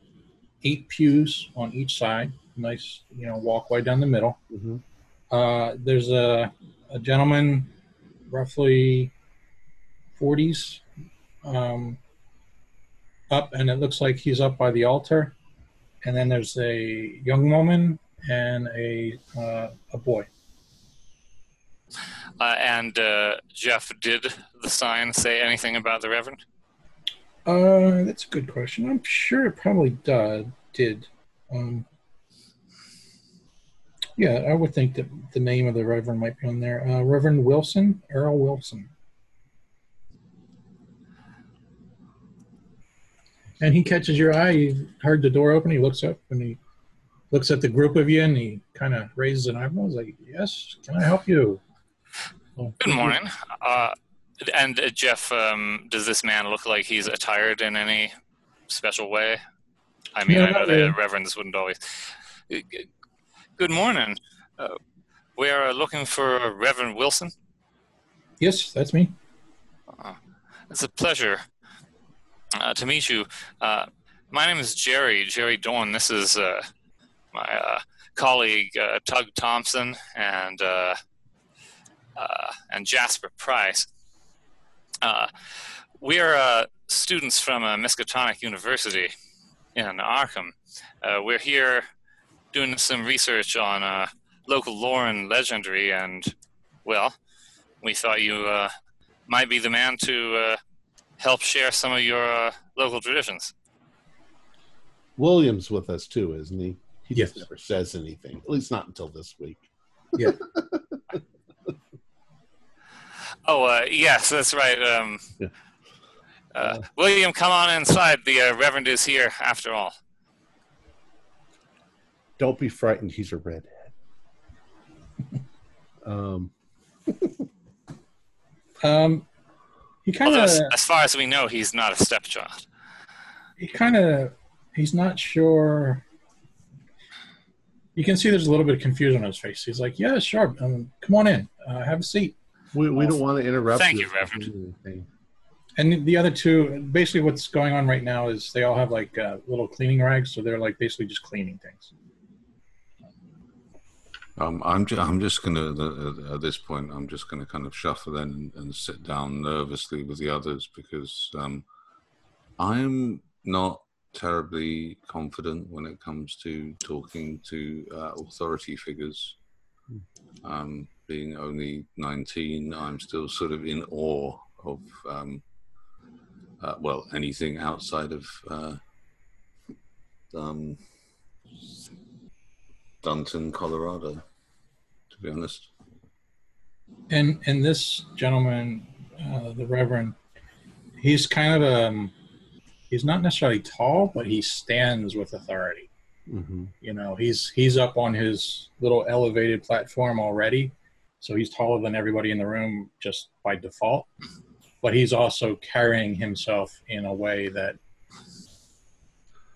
eight pews on each side. Nice, you know, walkway down the middle. hmm Uh, there's a, a gentleman, roughly 40s, um, up, and it looks like he's up by the altar. And then there's a young woman and a uh, a boy. Uh, and uh, Jeff, did the sign say anything about the Reverend? Uh, that's a good question. I'm sure it probably did. Did. Um, yeah, I would think that the name of the Reverend might be on there. Uh, Reverend Wilson, Earl Wilson. And he catches your eye. You heard the door open. He looks up and he looks at the group of you and he kind of raises an eyebrow. He's like, Yes, can I help you? Well, Good morning. Uh, and uh, Jeff, um, does this man look like he's attired in any special way? I mean, No, I know the reverends wouldn't always. Uh, Good morning. Uh, we are looking for Reverend Wilson. Yes, that's me. It's a pleasure uh, to meet you. Uh, my name is Jerry, Jerry Dorn. This is uh, my uh, colleague uh, Tug Thompson and uh, and Jasper Price. Uh, we are uh, students from uh, Miskatonic University in Arkham. Uh, we're here doing some research on uh, local lore and legendary, and well, we thought you uh, might be the man to uh, help share some of your uh, local traditions. William's with us too, isn't he? He Yes. just never says anything. At least not until this week. [LAUGHS] Oh, uh, yes, that's right. Um, Yeah. uh, William, come on inside. The uh, Reverend is here, after all. Don't be frightened. He's a redhead. [LAUGHS] um, Um, he kind of. as, as far as we know, he's not a stepchild. he kind of he's not sure you can see there's a little bit of confusion on his face he's like yeah sure um, come on in uh, have a seat we, we don't want to interrupt. Thank you, this Reverend. thing. and the other two basically what's going on right now is they all have like uh, little cleaning rags so they're like basically just cleaning things Um, I'm ju- I'm just gonna uh, at this point I'm just gonna kind of shuffle in and, and sit down nervously with the others because um, I'm not terribly confident when it comes to talking to uh, authority figures. Um, being only 19, I'm still sort of in awe of um, uh, well anything outside of uh, um, Dunton, Colorado. To be honest. and and this gentleman uh, the reverend he's kind of um he's not necessarily tall but he stands with authority Mhm. you know he's he's up on his little elevated platform already so he's taller than everybody in the room just by default but he's also carrying himself in a way that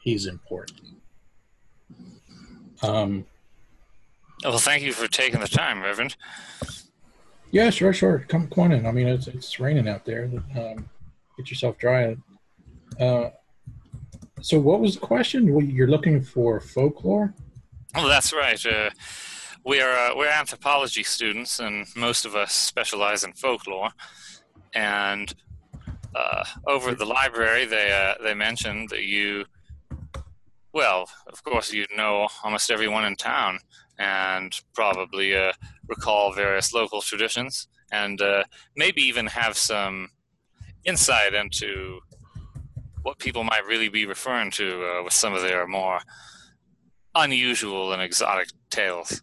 he's important. Um Well, thank you for taking the time, Reverend. yeah sure sure. Come, come on in. I mean it's it's raining out there. Um get yourself dry. Uh so what was the question? What, you're looking for folklore? Oh, that's right. Uh, we're uh, we're anthropology students, and most of us specialize in folklore. And uh, over at the library, they uh, they mentioned that you, well, of course, you know almost everyone in town, and probably uh, recall various local traditions, and uh, maybe even have some insight into what people might really be referring to uh, with some of their more unusual and exotic tales.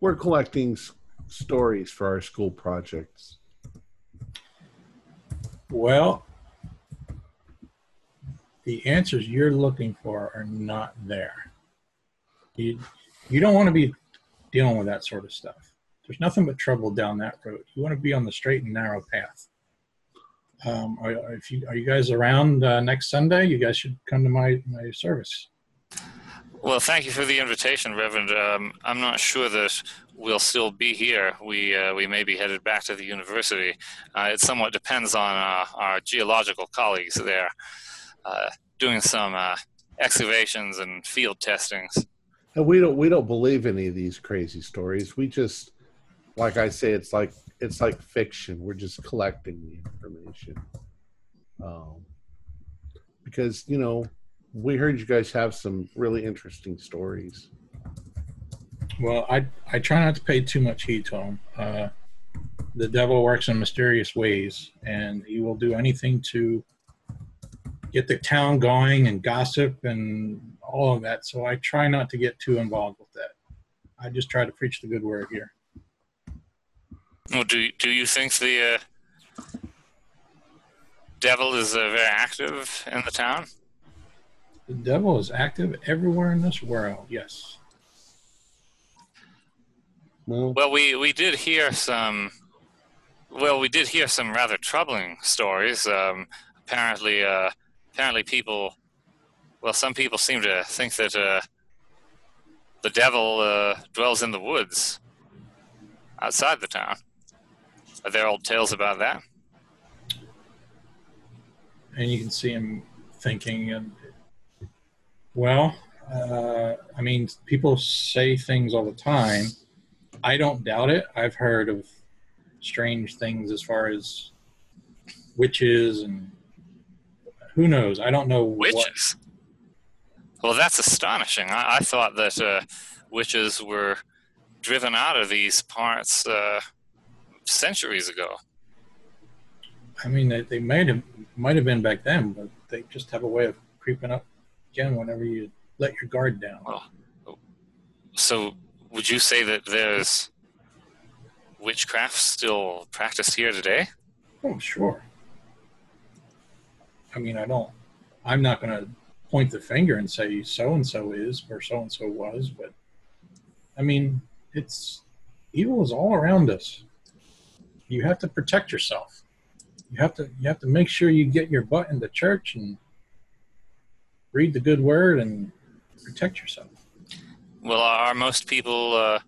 We're collecting s- stories for our school projects. Well, the answers you're looking for are not there. You you don't want to be dealing with that sort of stuff. There's nothing but trouble down that road. You want to be on the straight and narrow path. Um, are, are- you, are you guys around uh, next Sunday? You guys should come to my, my service. Well, thank you for the invitation, Reverend. Um, I'm not sure that we'll still be here. We uh, we may be headed back to the university. Uh, it somewhat depends on uh, our geological colleagues there, uh, doing some uh, excavations and field testings. And we don't we don't believe any of these crazy stories. We just like I say, it's like it's like fiction. We're just collecting the information. Um, because you know, we heard you guys have some really interesting stories. Well, I I try not to pay too much heed to him. Uh, the devil works in mysterious ways, and he will do anything to get the town going and gossip and all of that. So I try not to get too involved with that. I just try to preach the good word here. Well, do do you think the uh, devil is uh, very active in the town? The devil is active everywhere in this world. Yes. Well, Well, we, we did hear some. Well, we did hear some rather troubling stories. Um, apparently, uh, apparently, people. Well, some people seem to think that uh, the devil uh, dwells in the woods outside the town. Are there old tales about that? and you can see him thinking and well uh, i mean people say things all the time i don't doubt it i've heard of strange things as far as witches and who knows i don't know what Witches. Well, that's astonishing. I, I thought that uh, witches were driven out of these parts uh, centuries ago. i mean they, they might have might have been back then but they just have a way of creeping up again whenever you let your guard down oh. So, would you say that there's witchcraft still practiced here today? Oh, sure. I mean, I don't, I'm not going to point the finger and say so and so is or so and so was, but I mean, it's evil is all around us. You have to protect yourself. You have to, you have to make sure you get your butt into church and read the good word and protect yourself. Well, are most people uh,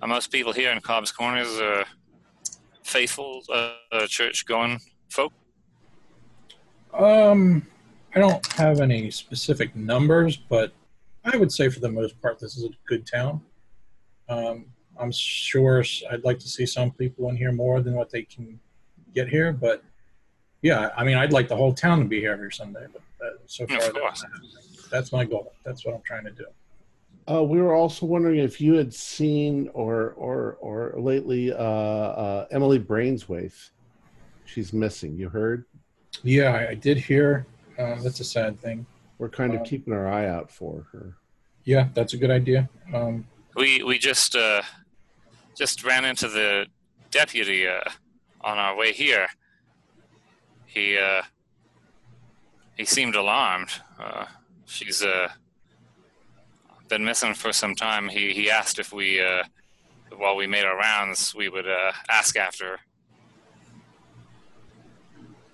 are most people here in Cobb's Corners uh, faithful uh, uh, church-going folk? Um, I don't have any specific numbers, but I would say for the most part, this is a good town. Um, I'm sure I'd like to see some people in here more than what they can get here, but yeah, I mean, I'd like the whole town to be here every Sunday, but uh, so far, that's, course. that's my goal. That's what I'm trying to do. uh, we were also wondering if you had seen or or or lately uh, uh, Emily Brainswaith. She's missing. You heard? Yeah, I, I did hear. Uh, that's a sad thing. We're kind of Um, keeping our eye out for her. Yeah, that's a good idea. Um, We we just uh, just ran into the deputy uh, on our way here. He uh, he seemed alarmed. Uh, she's uh, been missing for some time. He he asked if we uh, while we made our rounds we would uh, ask after her.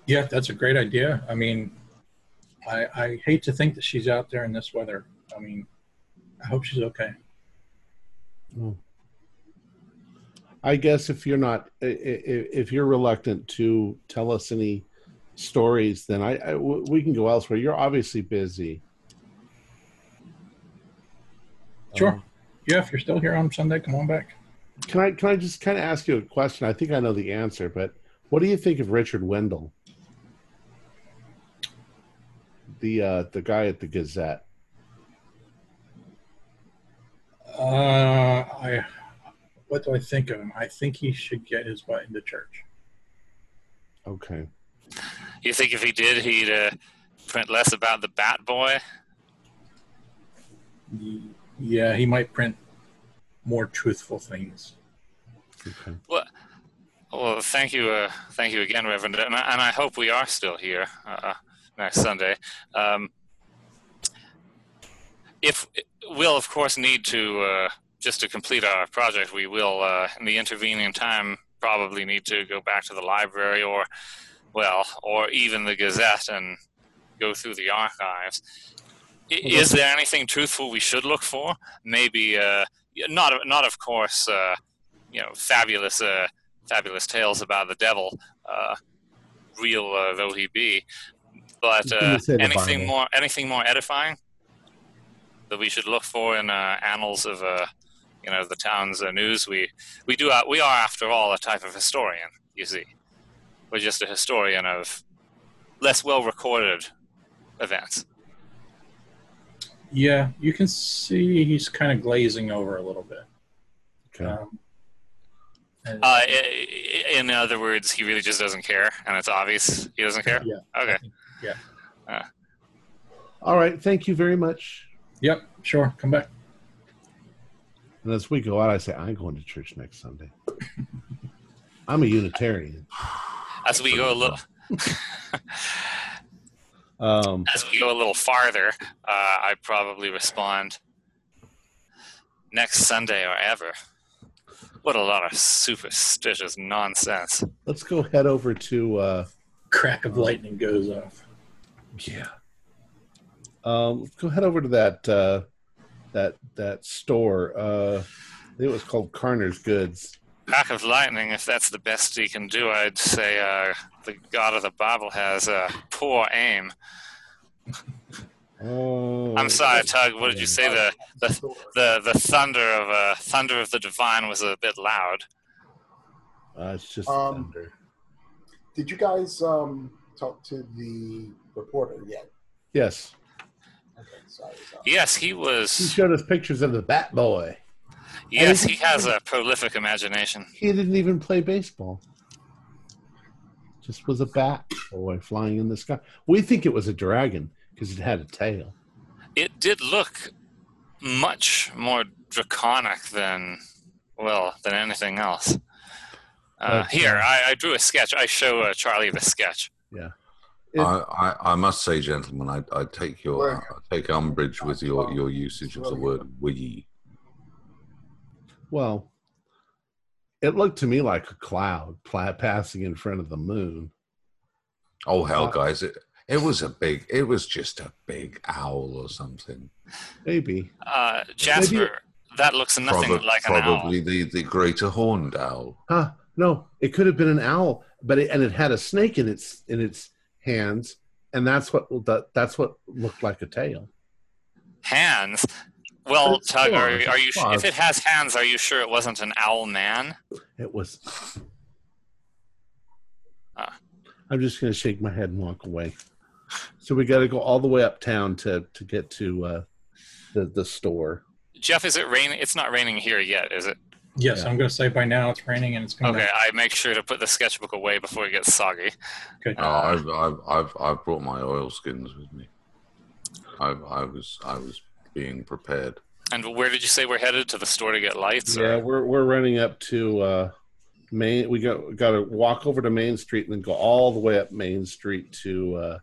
Yeah, that's a great idea. I mean, I, I hate to think that she's out there in this weather. I mean, I hope she's okay. I guess if you're not, i- i- if you're reluctant to tell us any stories, then I we can go elsewhere. You're obviously busy. Sure. Um, Yeah, if you're still here on Sunday, come on back. can I can I just kind of ask you a question? I think I know the answer, but what do you think of Richard Wendell, the uh, the guy at the Gazette? Uh, I, what do I think of him? I think he should get his butt into church. Okay. You think if he did, he'd uh, print less about the Bat Boy? Yeah, he might print more truthful things. Okay. Well, thank you, uh, thank you again, Reverend, and I, and I hope we are still here uh, next Sunday. Um, if we'll of course need to uh, just to complete our project. We will uh, in the intervening time probably need to go back to the library or well or even the Gazette and go through the archives. Is there anything truthful we should look for? Maybe uh, not not of course uh, you know fabulous uh, fabulous tales about the devil, uh, real uh, though he be, but I was gonna uh, anything more anything more edifying that we should look for in uh, annals of uh, you know the town's uh, news. We we do uh, we are after all a type of historian. You see, we're just a historian of less well recorded events. Yeah, you can see he's kind of glazing over a little bit. Okay. Um, and- Uh, i- i- in other words, he really just doesn't care, and it's obvious he doesn't care. yeah. Okay. Yeah. All right. Thank you very much. Yep. Sure. Come back. And as we go out, I say, I'm going to church next Sunday. [LAUGHS] I'm a Unitarian. [SIGHS] [SIGHS] [SIGHS] As we go a little, Um, as we go a little farther, uh, I'd probably respond next Sunday or ever. What a lot of superstitious nonsense. let's go head over to, uh, Crack of lightning goes off. yeah. Um, let's go head over to that, uh, that, that store. Uh, I think it was called Carner's Goods. Pack of lightning, if that's the best he can do, I'd say uh, the God of the Bible has uh, poor aim. Oh, I'm sorry, Tug. What did you say? The the the, the thunder of uh, thunder of the divine was a bit loud. Uh, it's just Um, thunder. Did you guys um, talk to the reporter yet? Yes. Okay, sorry. sorry. Yes, he was. He showed us pictures of the Bat Boy. Yes, he has a prolific imagination. He didn't even play baseball. Just was a bat boy flying in the sky. We think it was a dragon because it had a tail. It did look much more draconic than well than anything else. Uh, That's, here, uh, I, I drew a sketch. I show uh, Charlie the sketch. It- I, I, I must say, gentlemen, I, I take your I take umbrage with your, your usage of the word "we." Well, it looked to me like a cloud pla- passing in front of the moon. Oh hell, Uh, guys! It it was a big. It was just a big owl or something. Maybe. Uh, Jasper, that looks nothing Proba- like an owl. probably the the greater horned owl. Huh? No, it could have been an owl, but it, and it had a snake in its in its hands, and that's what that, that's what looked like a tail. Hands. Well, It's Tug, are, are you? it's claws. If it has hands, are you sure it wasn't an owl man? It was. Ah. I'm just going to shake my head and walk away. So we got to go all the way uptown to to get to uh, the the store. Jeff, is it raining? It's not raining here yet, is it? Yes, Yeah. I'm going to say by now it's raining and it's coming. Okay, back. I make sure to put the sketchbook away before it gets soggy. Okay. Oh, I've, I've I've I've brought my oilskins with me. I I was I was being prepared. And where did you say we're headed to the store to get lights? Yeah, or- we're we're running up to uh, Main. We got got to walk over to Main Street and then go all the way up Main Street to uh,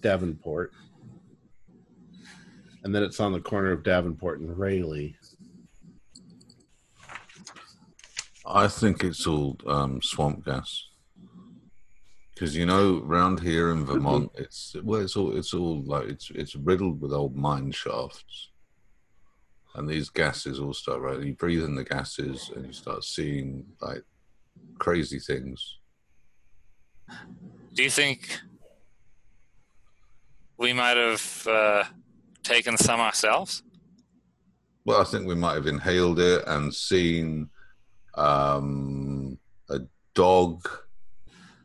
Davenport, and then it's on the corner of Davenport and Rayleigh. I think it's all um, swamp gas. Because you know, round here in Vermont, it's well, it's all it's all like it's it's riddled with old mine shafts, and these gases all start right. You breathe in the gases, and you start seeing like crazy things. Do you think we might have uh, taken some ourselves? Well, I think we might have inhaled it and seen um, a dog,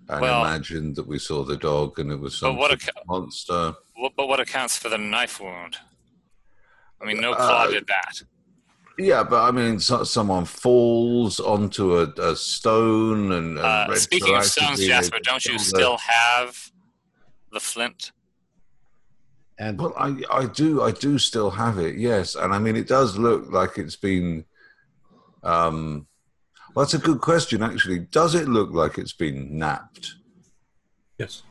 and Well- imagined that we saw the dog, and it was But some what sort acc- monster. What, but what accounts for the knife wound? I mean, no Uh, claw did that. Yeah, but I mean, so, someone falls onto a, a stone, and, and Uh, speaking of stones, retroactively Jasper, don't you kill the- still have the flint? And Well, I I do I do still have it, yes, and I mean it does look like it's been. Um, well, that's a good question, actually. Does it look like it's been knapped? Yes.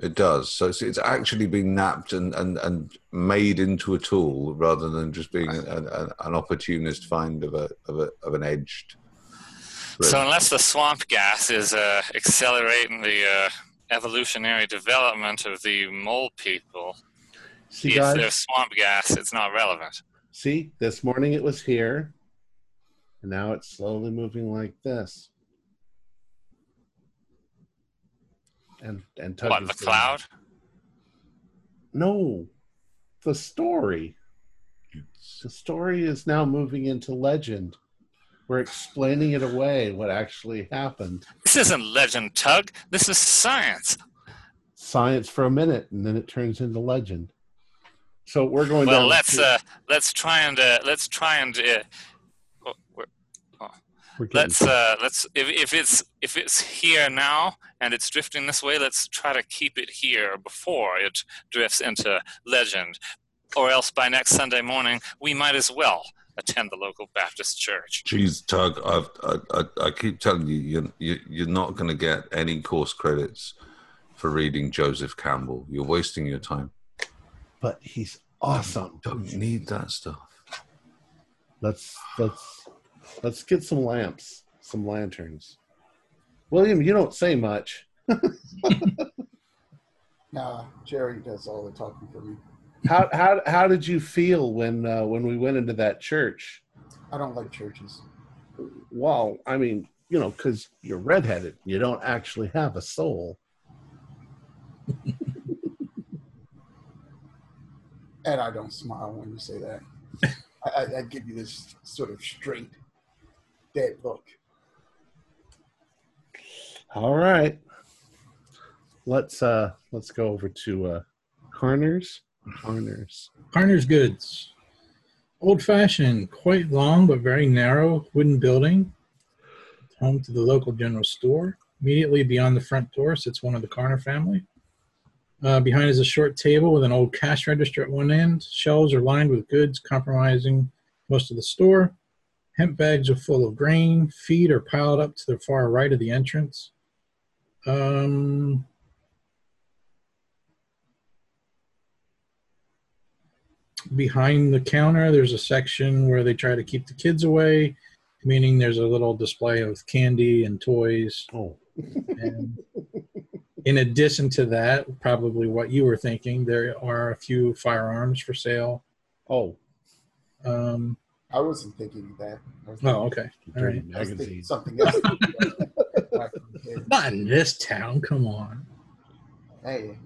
It does. So it's, it's actually being knapped and, and, and made into a tool rather than just being an, an, an opportunist find of a of a of an edged. So unless the swamp gas is uh, accelerating the uh, evolutionary development of the mole people, See, if guys. there's swamp gas, it's not relevant. See, this morning it was here, and now it's slowly moving like this. And and Tug What is the doing- cloud? No, the story. The story is now moving into legend. We're explaining it away what actually happened. This isn't legend, Tug. This is science. Science for a minute, and then it turns into legend. So we're going to Well, down. let's to- uh, let's try and uh, let's try and uh, oh, we're- we're getting- let's uh, let's if, if it's if it's here now and it's drifting this way, let's try to keep it here before it drifts into legend, or else by next Sunday morning we might as well attend the local Baptist church. Jeez, Tug, I've, I, I, I keep telling you, you're, you, you're not going to get any course credits for reading Joseph Campbell. You're wasting your time. but he's awesome. Don't need that stuff. Let's let's let's get some lamps, some lanterns. William, you don't say much. [LAUGHS] Nah, Jerry does all the talking for me. How how how did you feel when uh, when we went into that church? I don't like churches. Well, I mean, you know, because you're redheaded, you don't actually have a soul. [LAUGHS] And I don't smile when you say that. I, I, I give you this sort of straight, dead look. All right, let's uh let's go over to uh Carner's Carner's. Carner's Goods. Old fashioned, quite long but very narrow wooden building. Home to the local general store. Immediately beyond the front door sits one of the Carner family. Uh, behind is a short table with an old cash register at one end. Shelves are lined with goods compromising most of the store. Hemp bags are full of grain. Feed are piled up to the far right of the entrance. Um, behind the counter there's a section where they try to keep the kids away meaning there's a little display of candy and toys Oh, and in addition to that probably what you were thinking there are a few firearms for sale oh, um, I wasn't thinking of that. I was oh okay all dirty right I was thinking magazine. something else. Back from the kid. not in this town come on hey,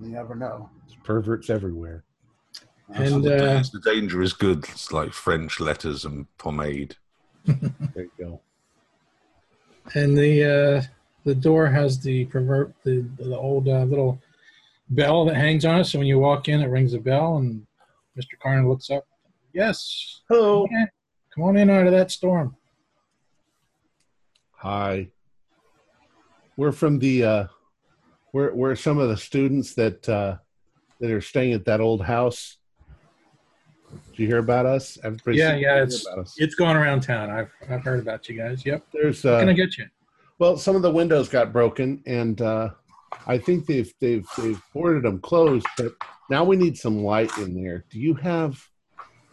you never know. Perverts everywhere. And, the, uh, the danger is good. It's like French letters and pomade. [LAUGHS] There you go. and the uh, the door has the pervert the, the old uh, little bell that hangs on it so when you walk in it rings a bell and mr carner looks up yes Hello. come on in out of that storm Hi. We're from the uh we're we're some of the students that uh that are staying at that old house. Did you hear about us? Everybody Yeah, yeah, it's- it's going around town i've, I've heard about you guys yep There's what can i uh get you well some of the windows got broken and uh I think they've they've they've boarded them closed, but now we need some light in there. Do you have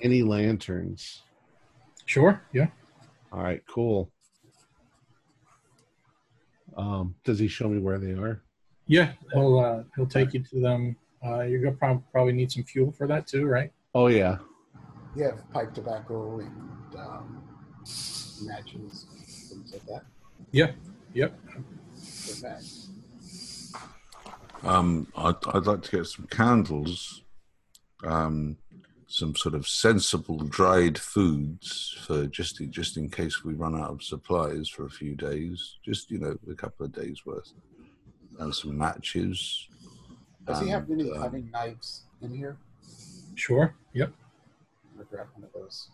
any lanterns? sure yeah All right, cool. Um, does he show me where they are? yeah he'll uh, he'll take you to them uh, you're gonna prob- probably need some fuel for that too right Oh yeah. You have pipe tobacco and um, matches, things like that. yep yep Good. Um, I'd, I'd like to get some candles, um, some sort of sensible dried foods for just just in case we run out of supplies for a few days. Just you know, a couple of days worth, and some matches. Does he have and, any um, hunting knives in here? sure yep I'll grab one of those.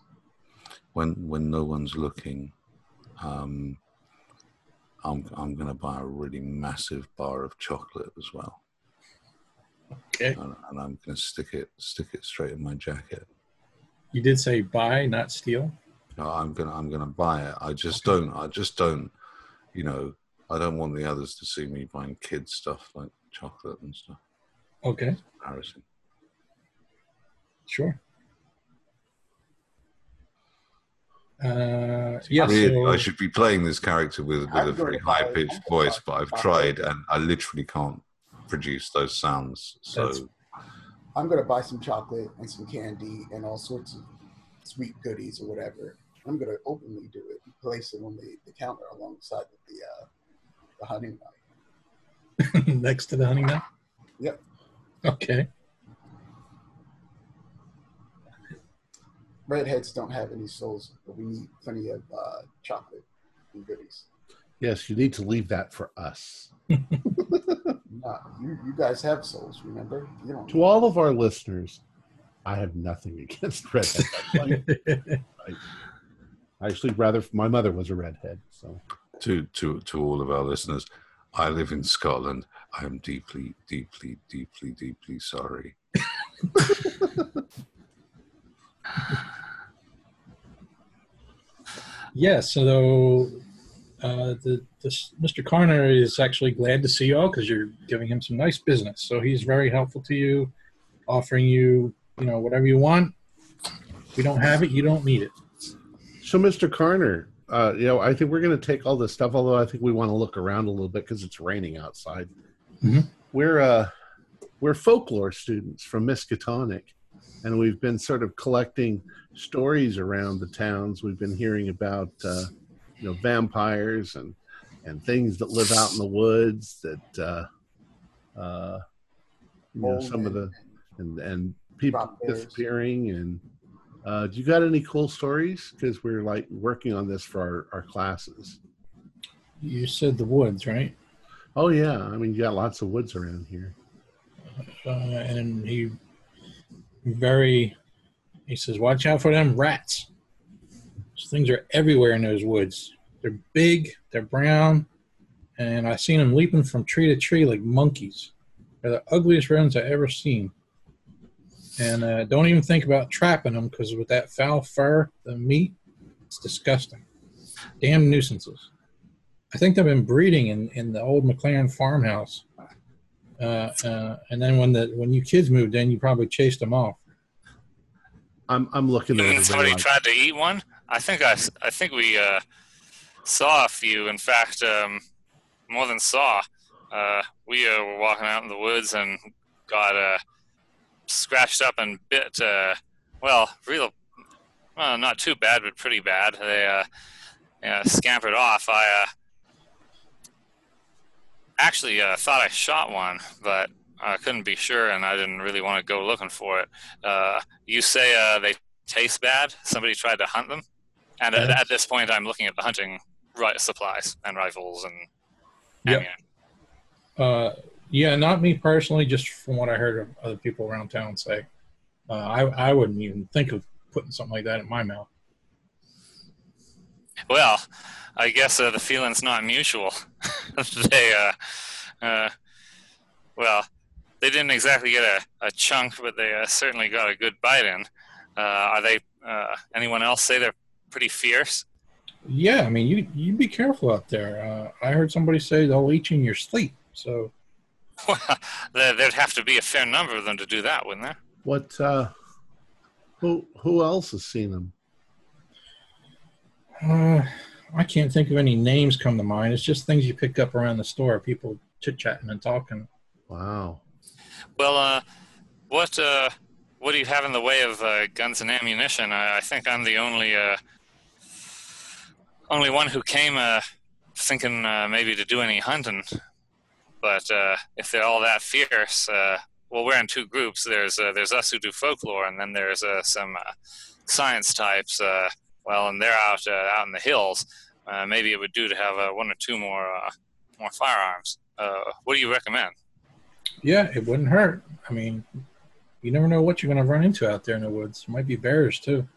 when when no one's looking, um, I'm I'm gonna buy a really massive bar of chocolate as well, okay and, and I'm gonna stick it stick it straight in my jacket. you did say buy not steal No, I'm gonna I'm gonna buy it. I just don't I just don't you know I don't want the others to see me buying kids stuff like chocolate and stuff. Okay, Embarrassing. sure. Uh, yeah, so, I should be playing this character with, with I'm a very high pitched voice, but I've tried and I literally can't produce those sounds. So That's- I'm gonna buy some chocolate and some candy and all sorts of sweet goodies or whatever. I'm gonna openly do it and place it on the, the counter alongside the uh, the honey nut. [LAUGHS] next to the honey nut. Yep. Okay. Redheads don't have any souls, but we need plenty of uh, chocolate and goodies. Yes, you need to leave that for us. [LAUGHS] Nah, you, you guys have souls, remember? You don't. To all of our listeners, I have nothing [LAUGHS] against redheads. I like- I actually rather my mother was a redhead, so to to to all of our listeners, I live in Scotland. I am deeply, deeply, deeply, deeply sorry. [LAUGHS] Yeah, so uh, the, this Mr. Carner is actually glad to see you all because you're giving him some nice business. So he's very helpful to you, offering you, you know, whatever you want. If you don't have it, you don't need it. So, Mr. Carner, uh, you know, I think we're going to take all this stuff. Although I think we want to look around a little bit because it's raining outside. Mhm. We're uh, we're folklore students from Miskatonic, and we've been sort of collecting stories around the towns. We've been hearing about uh, you know vampires and and things that live out in the woods that uh, uh, you know some of the and and people disappearing and uh, do you got any cool stories? Because we're like working on this for our, our classes. You said the woods, right? Oh yeah, I mean you got lots of woods around here. Uh, and he very, he says, watch out for them rats. Those things are everywhere in those woods. They're big, they're brown, and I've seen them leaping from tree to tree like monkeys. They're the ugliest rodents I've ever seen. And uh, don't even think about trapping them because with that foul fur, the meat, it's disgusting. Damn nuisances. I think they've been breeding in, in the old McLaren farmhouse. Uh, uh, and then when the when you kids moved in, you probably chased them off. I'm I'm looking at Even it. somebody tried to eat one. I think I, I think we uh, saw a few. In fact, um, more than saw. Uh, we uh, were walking out in the woods and got uh, scratched up and bit. Uh, well, real, well, not too bad, but pretty bad. They uh, yeah, scampered off. I actually thought I shot one, but I couldn't be sure, and I didn't really want to go looking for it. You say they taste bad. Somebody tried to hunt them, and at, at this point, I'm looking at the hunting ri- supplies and rifles and Yep. Uh, yeah, not me personally, just from what I heard of other people around town say. Uh, I I wouldn't even think of putting something like that in my mouth. Well, I guess uh, the feeling's not mutual. [LAUGHS] they, uh, uh, well, they didn't exactly get a, a chunk, but they uh, certainly got a good bite in. Uh, are they? Uh, anyone else say they're pretty fierce? Yeah, I mean, you you be careful out there. Uh, I heard somebody say they'll eat you in your sleep. So [LAUGHS] Well, there- there'd have to be a fair number of them to do that, wouldn't there? what? Uh, who who else has seen them? uh, I can't think of any names come to mind. It's just things you pick up around the store, people chit chatting and talking. Wow. Well, uh, what uh, what do you have in the way of uh, guns and ammunition? I, I think I'm the only uh, only one who came uh, thinking uh, maybe to do any hunting. But uh, if they're all that fierce, uh, well, we're in two groups. There's uh, there's us who do folklore, and then there's uh, some science types. Well, and they're out out in the hills. Maybe it would do to have one or two more more firearms. What do you recommend? Yeah, it wouldn't hurt. I mean, you never know what you're going to run into out there in the woods. Might be bears too.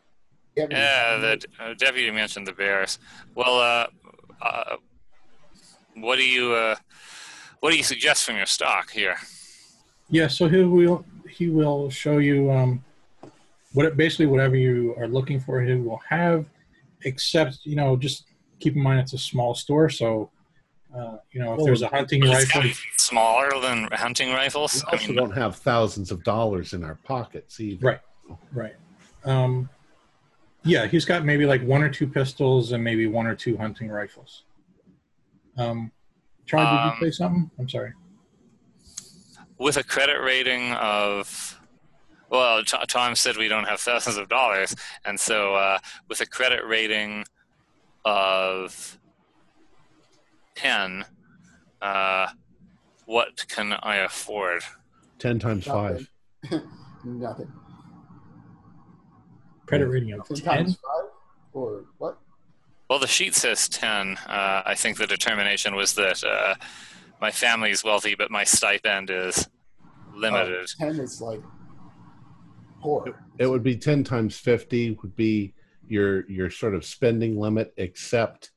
You Yeah, the uh, deputy mentioned the bears. Well, uh, uh, what do you uh, what do you suggest from your stock here? Yeah, so he will he will show you um, what basically whatever you are looking for. He will have, except you know, just keep in mind it's a small store. So, uh, you know, if there's a hunting rifle, smaller than hunting rifles. We also don't have thousands of dollars in our pockets either. Right. Right. Um, yeah, he's got maybe like one or two pistols and maybe one or two hunting rifles. Um, Charlie, did Um, you say something? I'm sorry. with a credit rating of well tom said we don't have thousands of dollars and so uh, with a credit rating of 10 uh, what can i afford Ten times five. Nothing. [LAUGHS] Credit rating of Ten times five? Or what? well the sheet says 10 uh, i think the determination was that uh, my family is wealthy but my stipend is limited Oh, Ten is like poor. It would be ten times fifty would be your your sort of spending limit, except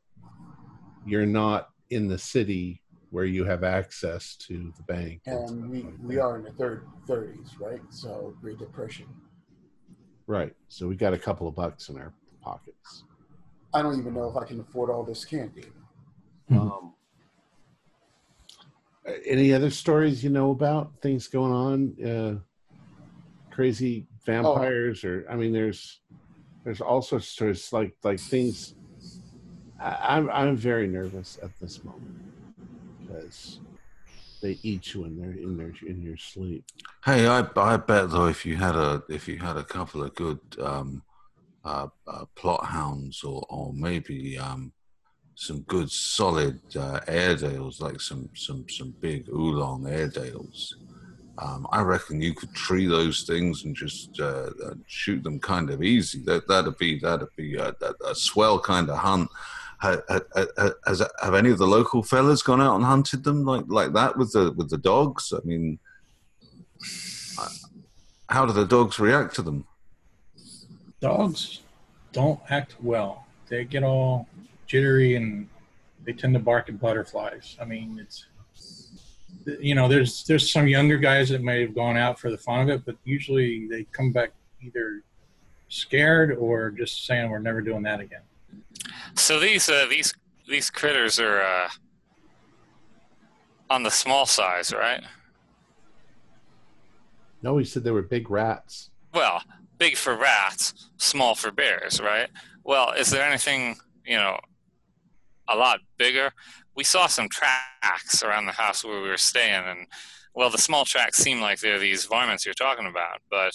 you're not in the city where you have access to the bank. And we, we are in the third thirties, right? So Great Depression. Right. So we got a couple of bucks in our pockets. I don't even know if I can afford all this candy. Mhm. Um, any other stories you know about things going on? Uh, crazy vampires, or I mean, there's there's all sorts of stories like like things. I, I'm I'm very nervous at this moment because they eat you in their in their in your sleep. Hey, I I bet though if you had a if you had a couple of good um, uh, uh, Plott hounds or or maybe um, some good solid uh, Airedales like some some some big Oorang Airedales, um, I reckon you could tree those things and just uh, uh, shoot them kind of easy. That that'd be that'd be a, a, a swell kind of hunt. Ha- ha- ha- Has, have any of the local fellas gone out and hunted them like like that with the with the dogs? I mean, how do the dogs react to them? Dogs don't act well. They get all jittery and they tend to bark at butterflies. I mean, it's you know, there's there's some younger guys that may have gone out for the fun of it, but usually they come back either scared or just saying we're never doing that again. So these uh, these these critters are uh, on the small size, right? No, he said they were big rats. Well, big for rats, small for bears, right? Well, is there anything you know a lot bigger? We saw some tracks around the house where we were staying, and well, the small tracks seem like they're these varmints you're talking about, but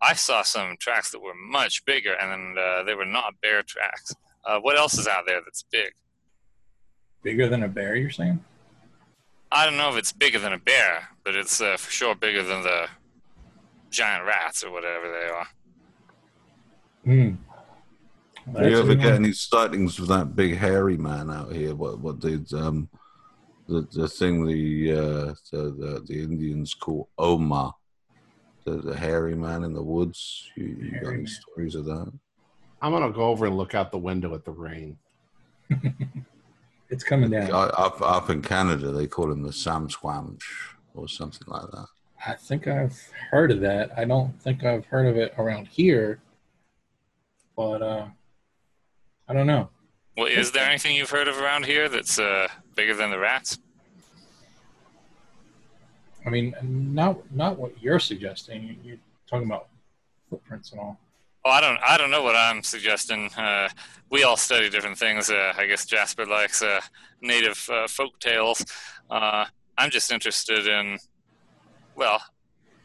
I saw some tracks that were much bigger, and uh, they were not bear tracks. Uh, what else is out there that's big? Bigger than a bear, you're saying? I don't know if it's bigger than a bear, but it's uh, for sure bigger than the giant rats or whatever they are. Hmm. Do you ever get any sightings of that big hairy man out here? What what did um the the thing the uh the the, the Indians call Omar, the, the hairy man in the woods? You, you got any man. stories of that? I'm gonna go over and look out the window at the rain. It's coming down. Uh, Up up in Canada, they call him the Samsquamch or something like that. I think I've heard of that. I don't think I've heard of it around here, but uh, I don't know. Well, is there anything you've heard of around here that's uh, bigger than the rats? I mean, not not what you're suggesting. You're talking about footprints and all. Oh, I don't. I don't know what I'm suggesting. Uh, we all study different things. Uh, I guess Jasper likes uh, native uh, folk tales. Uh, I'm just interested in, well,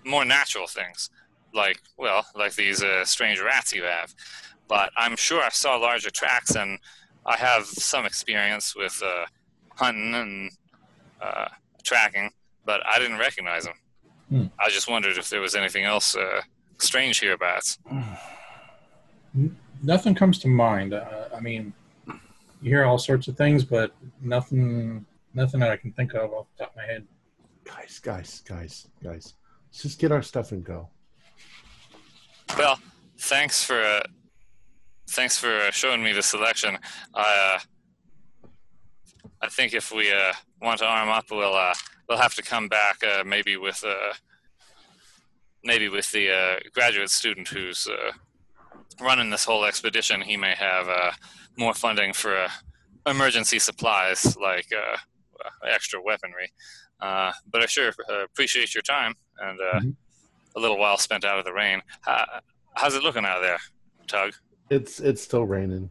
more natural things, like well, like these uh, strange rats you have. But I'm sure I saw larger tracks, and I have some experience with uh, hunting and uh, tracking, but I didn't recognize them. Hmm. I just wondered if there was anything else uh, strange hereabouts. [SIGHS] Nothing comes to mind. Uh, I mean, you hear all sorts of things, but nothing nothing that I can think of off the top of my head. Guys, guys, guys, guys. Let's just get our stuff and go. Well, thanks for uh, thanks for uh, showing me the selection. I uh, I think if we uh, want to arm up, we'll uh, we'll have to come back uh, maybe with uh, maybe with the uh, graduate student who's uh, running this whole expedition. He may have uh, more funding for uh, emergency supplies like uh, uh, extra weaponry. Uh, but I sure uh, appreciate your time and uh, Mhm. a little while spent out of the rain. How, how's it looking out there, Tug? It's it's still raining.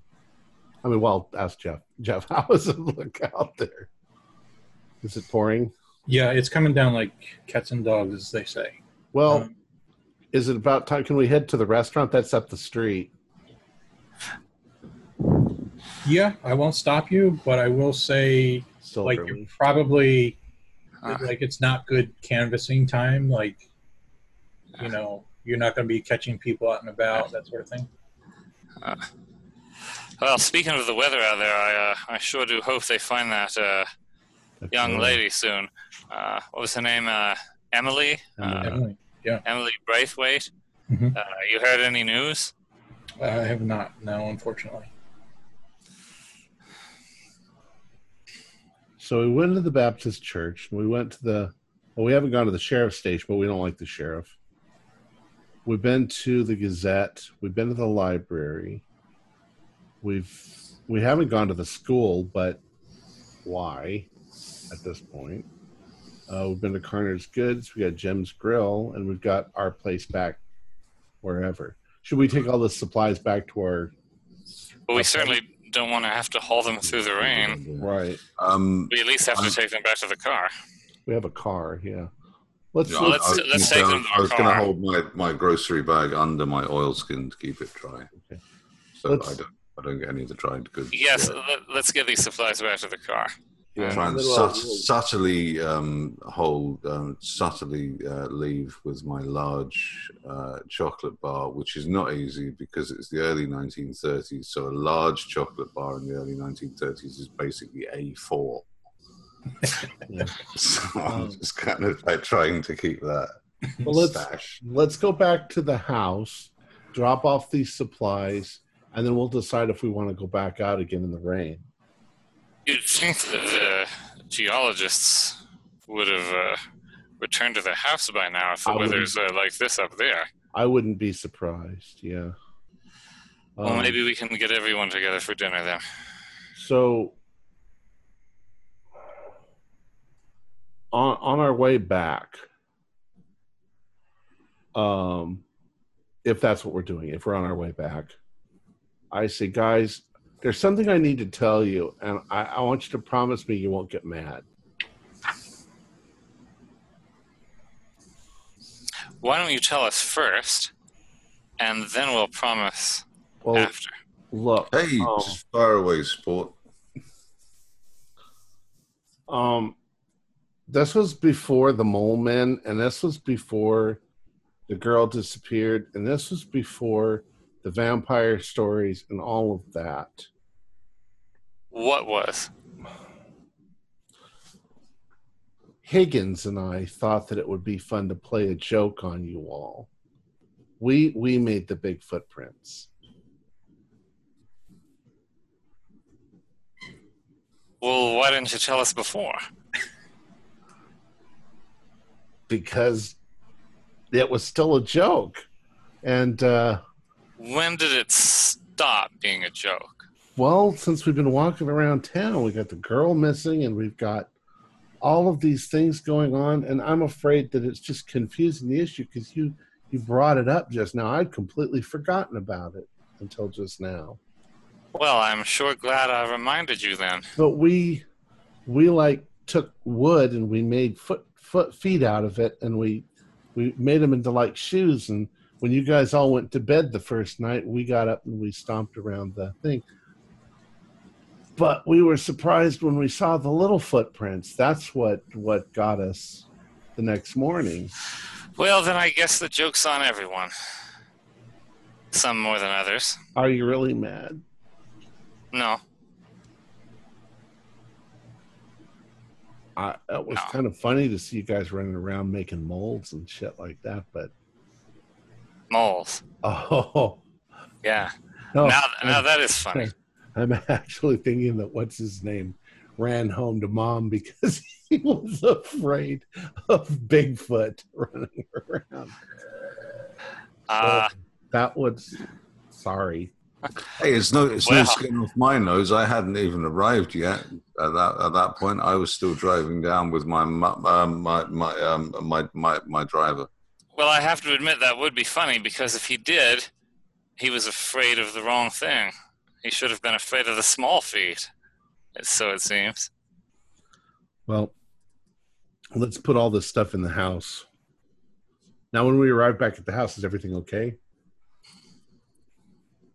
I mean, well, ask Jeff. Jeff, [LAUGHS] how does it look out there? Is it pouring? Yeah, it's coming down like cats and dogs, as they say. Well, Um, is it about time? Can we head to the restaurant that's up the street? yeah, I won't stop you, but I will say, Still like, early. you're probably Uh, like it's not good canvassing time. Like, you know, you're not going to be catching people out and about, that sort of thing. well, speaking of the weather out there, I, uh, I sure do hope they find that uh, young lady soon. Uh, what was her name? Uh, Emily? Definitely. Emily Braithwaite? Mhm. Uh, you heard any news? I have not, no, unfortunately. So we went to the Baptist church. We went to the. Well, we haven't gone to the sheriff's station, but we don't like the sheriff. We've been to the Gazette. We've been to the library. We've we haven't gone to the school, but why? At this point, uh, we've been to Carner's Goods. We got Jim's Grill, and we've got our place back wherever. Should we take all the supplies back to our Well, we certainly don't want to have to haul them through the rain. right? Um, We at least have to take them back to the car. We have a car, yeah. Let's yeah, Well, look- let's- I was let's gonna take say, them to I was going to hold my, my grocery bag under my oilskin to keep it dry, Okay. so Let's- I don't I don't get any of the dried goods. Yes, Yeah. let, let's get these supplies back to the car. Yeah. Try and sut- subtly um, hold, um, subtly uh, leave with my large uh, chocolate bar, which is not easy because it's the early 1930s. So a large chocolate bar in the early 1930s is basically A4. [LAUGHS] Yeah. [LAUGHS] So I'm Um, just kind of like trying to keep that Well, let's stash. let's go back to the house, drop off these supplies, and then we'll decide if we want to go back out again in the rain. You'd think that the geologists would have uh, returned to their house by now if the I weather's uh, like this up there. I wouldn't be surprised. Yeah. Well, Um, maybe we can get everyone together for dinner then. So on on our way back, um, if that's what we're doing, if we're on our way back, I say, guys, there's something I need to tell you, and I, I want you to promise me you won't get mad. Why don't you tell us first, and then we'll promise Well, after. look, Hey, um, just fire away, sport. Um, this was before the mole men, and this was before the girl disappeared, and this was before the vampire stories and all of that. What was? Higgins and I thought that it would be fun to play a joke on you all. We we made the big footprints. Well, why didn't you tell us before? because it was still a joke. And uh, When did it stop being a joke? well, since we've been walking around town, we got the girl missing, and we've got all of these things going on. And I'm afraid that it's just confusing the issue because you you brought it up just now. I'd completely forgotten about it until just now. Well, I'm sure glad I reminded you then. But we we like took wood and we made foot foot feet out of it, and we we made them into like shoes. And when you guys all went to bed the first night, we got up and we stomped around the thing. But we were surprised when we saw the little footprints. That's what what got us the next morning. Well, then I guess the joke's on everyone. Some more than others. Are you really mad? No. I, it was No. kind of funny to see you guys running around making molds and shit like that. But Moles. oh Yeah. no, now, now that is funny. [LAUGHS] I'm actually thinking that what's his name ran home to mom because [LAUGHS] he was afraid of Bigfoot running around. Uh, that was sorry. Hey, it's no, it's Well. no skin off my nose. I hadn't even arrived yet. At that at that point, I was still driving down with my um, my my um, my my my driver. Well, I have to admit that would be funny because if he did, he was afraid of the wrong thing. He should have been afraid of the small feet. So it seems. Well, let's put all this stuff in the house. Now, when we arrive back at the house, is everything okay?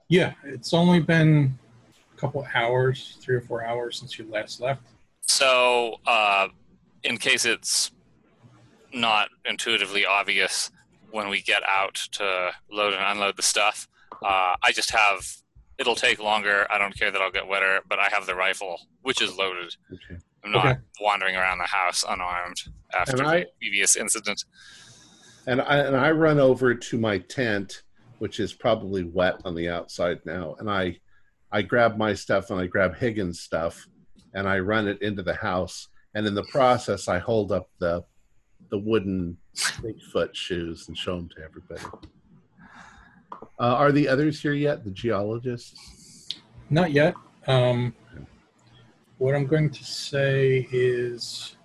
Yeah, it's only been a couple hours, three or four hours since you last left. So, uh, in case it's not intuitively obvious when we get out to load and unload the stuff, uh, I just have. It'll take longer. I don't care that I'll get wetter, but I have the rifle, which is loaded. Okay. I'm not Okay. wandering around the house unarmed after I- the previous incident. And I and I run over to my tent, which is probably wet on the outside now, and I I grab my stuff and I grab Higgins' stuff, and I run it into the house. And in the process, I hold up the the wooden Bigfoot shoes and show them to everybody. Uh, are the others here yet? The geologists? Not yet. Um, what I'm going to say is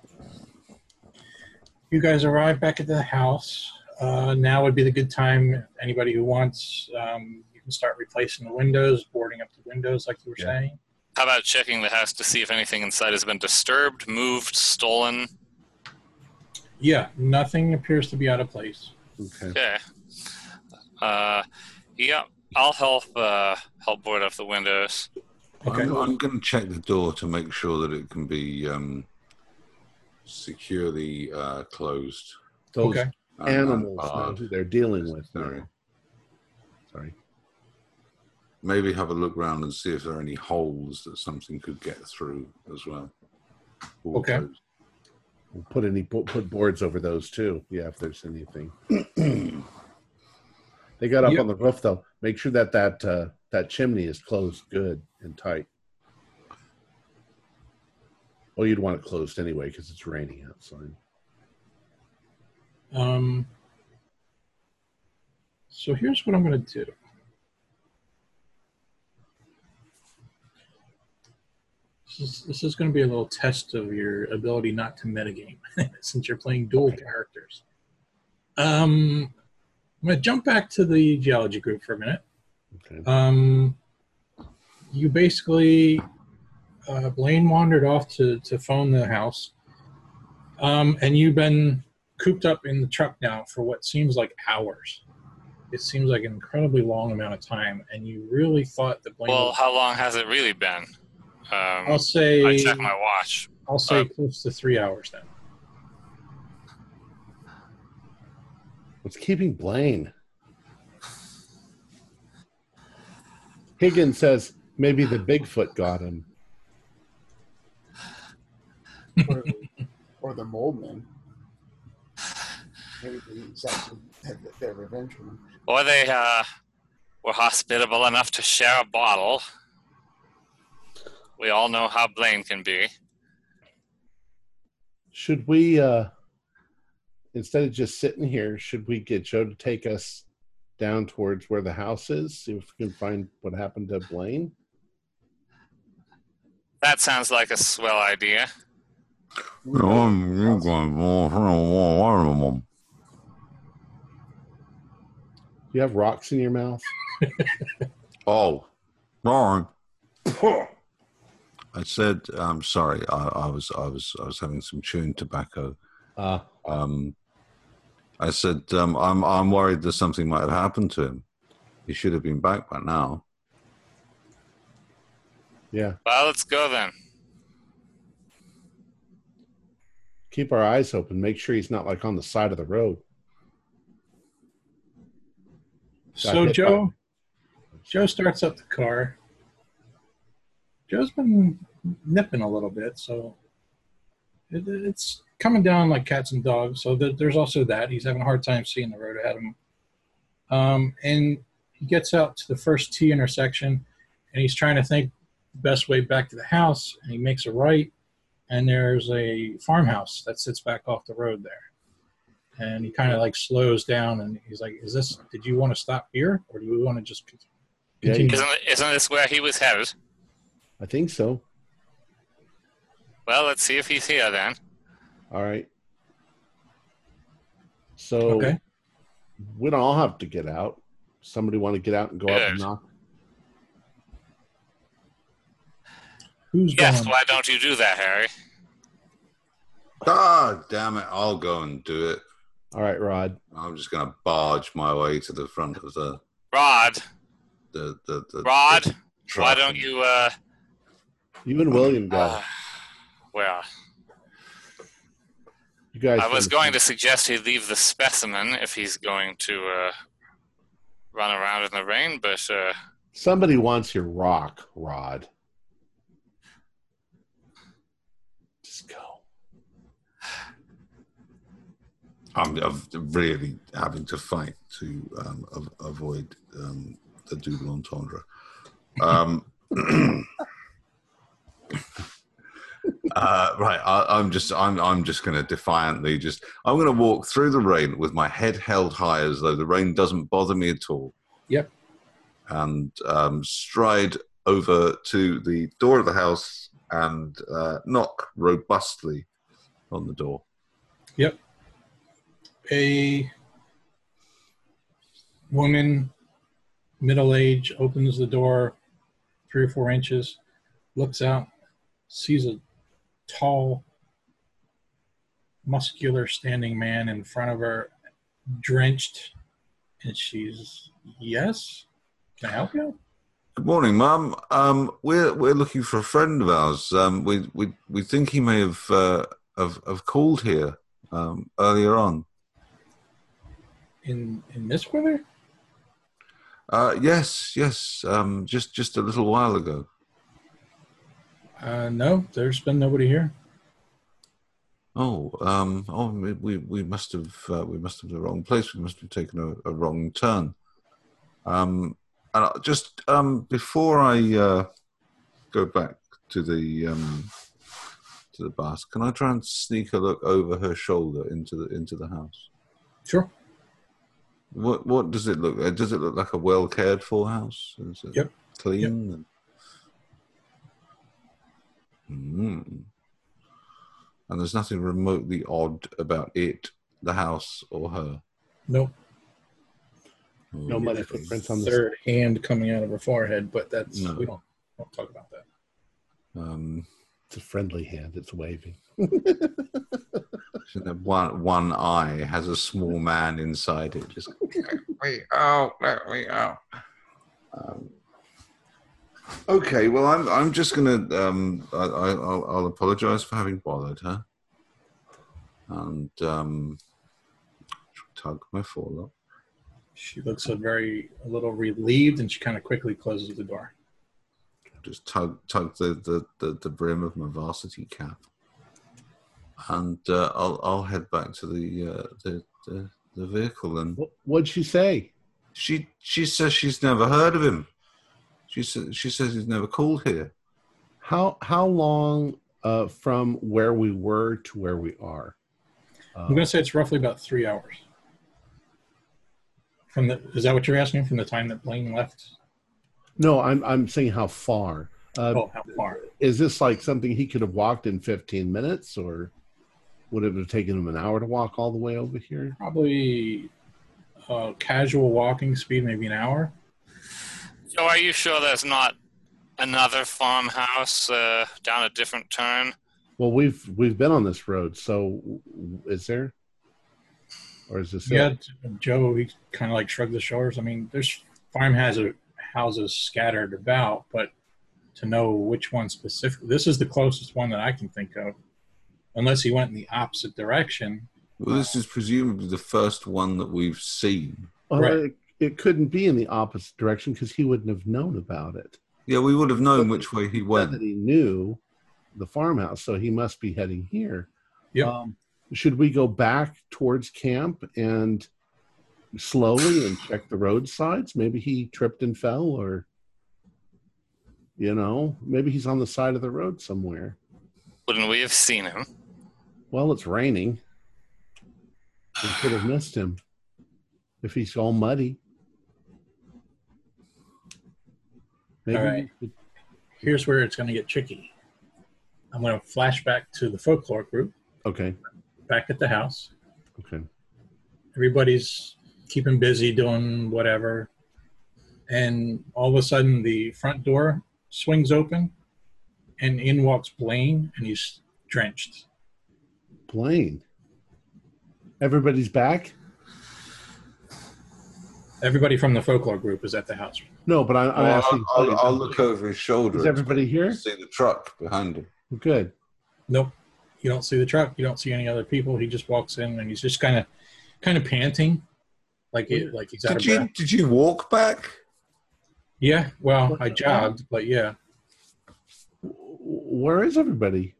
you guys arrive back at the house. Uh, now would be the good time. Anybody who wants, um, you can start replacing the windows, boarding up the windows, like you were Yeah. saying. How about checking the house to see if anything inside has been disturbed, moved, stolen? Yeah, nothing appears to be out of place. Okay. Okay. Uh, yeah, I'll help uh, help board up the windows. Okay. I'm, I'm going to check the door to make sure that it can be um, securely uh, closed. Those Okay. and- and animals know barred. who they're dealing with. Sorry. now. Sorry. Maybe have a look around and see if there are any holes that something could get through as well. All Okay. closed. We'll put any put put boards over those too. Yeah, if there's anything. [CLEARS THROAT] they got up Yep. on the roof though. Make sure that that uh, that chimney is closed good and tight. Well, you'd want it closed anyway because it's raining outside. Um, so here's what I'm going to do. Is, this is going to be a little test of your ability not to metagame [LAUGHS] since you're playing dual characters. Um, I'm going to jump back to the geology group for a minute. Okay. Um, you basically, uh, Blaine wandered off to, to phone the house, um, and you've been cooped up in the truck now for what seems like hours. It seems like an incredibly long amount of time, and you really thought that Blaine. Well, how long has it really been? Um, I'll say I check my watch. I'll say uh, close to three hours then. What's keeping Blaine? Higgins says maybe the Bigfoot got him. or, or the moldman. Maybe he's actually had their revenge on him. Or they uh, were hospitable enough to share a bottle. We all know how Blaine can be. Should we, uh, instead of just sitting here, should we get Joe to take us down towards where the house is? See if we can find what happened to Blaine? That sounds like a swell idea. Do you have rocks in your mouth? Oh, wrong. I said, I'm sorry. I, I was, I was, I was having some chewing tobacco. Uh, Um, I said, um, I'm, I'm worried that something might have happened to him. He should have been back by now. yeah. Well, let's go then. Keep our eyes open. Make sure he's not like on the side of the road. Got So hit Joe, Joe starts up the car. Joe's been nipping a little bit, so it, it's coming down like cats and dogs. So there, there's also that he's having a hard time seeing the road ahead of him. Um, and he gets out to the first T intersection, and he's trying to think the best way back to the house. And he makes a right, and there's a farmhouse that sits back off the road there. And he kind of like slows down, and he's like, "Is this? Did you want to stop here, or do we want to just continue?" Yeah. Isn't, isn't this where he was headed? I think so. Well, let's see if he's here then. All right. So Okay. we don't all have to get out. Somebody want to get out and go up and knock? Who's Yes, going? why don't you do that, Harry? Ah, damn it! I'll go and do it. All right, Rod. I'm just going to barge my way to the front of the Rod, the the, the Rod, the why don't you, uh, You and William go. uh well, you guys. I was going to suggest he leave the specimen if he's going to, uh, run around in the rain, but, uh, Somebody wants your rock, Rod. Just go. I'm, I'm really having to fight to um, av- avoid um, the double entendre. Um, [CLEARS THROAT] uh, right, I, I'm just I'm I'm just going to defiantly just I'm going to walk through the rain with my head held high as though the rain doesn't bother me at all. Yep. And um, stride over to the door of the house and uh, knock robustly on the door. Yep. A woman, middle age, opens the door three or four inches, looks out, sees a tall, muscular standing man in front of her, drenched, and she's, Yes? Can I help you? Good morning, Mum. Um, we're we're looking for a friend of ours. Um, we we we think he may have uh, have, have called here um, earlier on. In in this weather? Uh, yes, yes. Um, just just a little while ago. Uh, no, there's been nobody here. Oh, um, oh, we we, must have uh, we must have the wrong place. We must have taken a, a wrong turn. Um, and just um, before I uh, go back to the um, to the bus, can I try and sneak a look over her shoulder into the into the house? Sure. What what does it look? Does it look like a well cared for house? Is it Yep. clean? And... Mm. And there's nothing remotely odd about it, the house, or her. Nope. No muddy footprints on the Third hand coming out of her forehead, but that's No. we don't, don't talk about that. Um, It's a friendly hand. It's waving. [LAUGHS] one one eye has a small man inside it. Just let me out, let me out. Um, okay, well, I'm I'm just gonna um, I, I, I'll, I'll apologize for having bothered her, and um, tug my forelock. She looks a very a little relieved, and she kind of quickly closes the door. just tug tug the, the, the, the brim of my varsity cap, and uh, I'll I'll head back to the uh, the, the the vehicle. And What, what'd she say? she she says she's never heard of him. She says she says he's never called here. How how long uh, from where we were to where we are? I'm going to say it's roughly about three hours. From the is that what you're asking? From the time that Blaine left? no, I'm I'm saying how far. Uh, oh, how far? Is this like something he could have walked in 15 minutes, or would it have taken him an hour to walk all the way over here? Probably uh, casual walking speed, maybe an hour. So are you sure there's not another farmhouse uh, down a different turn? Well, we've we've been on this road, so is there, or is this? it? Yeah, Joe, he kind of like shrugged his shoulders. I mean, there's farmhouses houses scattered about, but to know which one specifically, this is the closest one that I can think of. Unless he went in the opposite direction. Well, this is presumably the first one that we've seen. Well, Right. It, it couldn't be in the opposite direction because he wouldn't have known about it. Yeah, we would have known which way he went. that he knew the farmhouse, so he must be heading here. Yep. Um, should we go back towards camp and slowly and check the roadsides? Maybe he tripped and fell, or you know, maybe he's on the side of the road somewhere. Wouldn't we have seen him? Well, it's raining. We could have missed him if he's all muddy. Maybe All right. we- Here's where it's going to get tricky. I'm going to flash back to the folklore group okay. back at the house. Okay. Everybody's keeping busy doing whatever. And all of a sudden, the front door swings open, and in walks Blaine, and he's drenched. Blaine. Everybody's back? Everybody from the folklore group is at the house. No, but I, I'm Well, asking. I'll, I'll, I'll look over his shoulder. Is everybody here? See the truck behind him. Good. Nope. You don't see the truck. You don't see any other people. He just walks in, and he's just kind of, kind of panting, like it, like he's out Did of you breath. did you walk back? Yeah. Well, I jogged, but yeah. Where is everybody?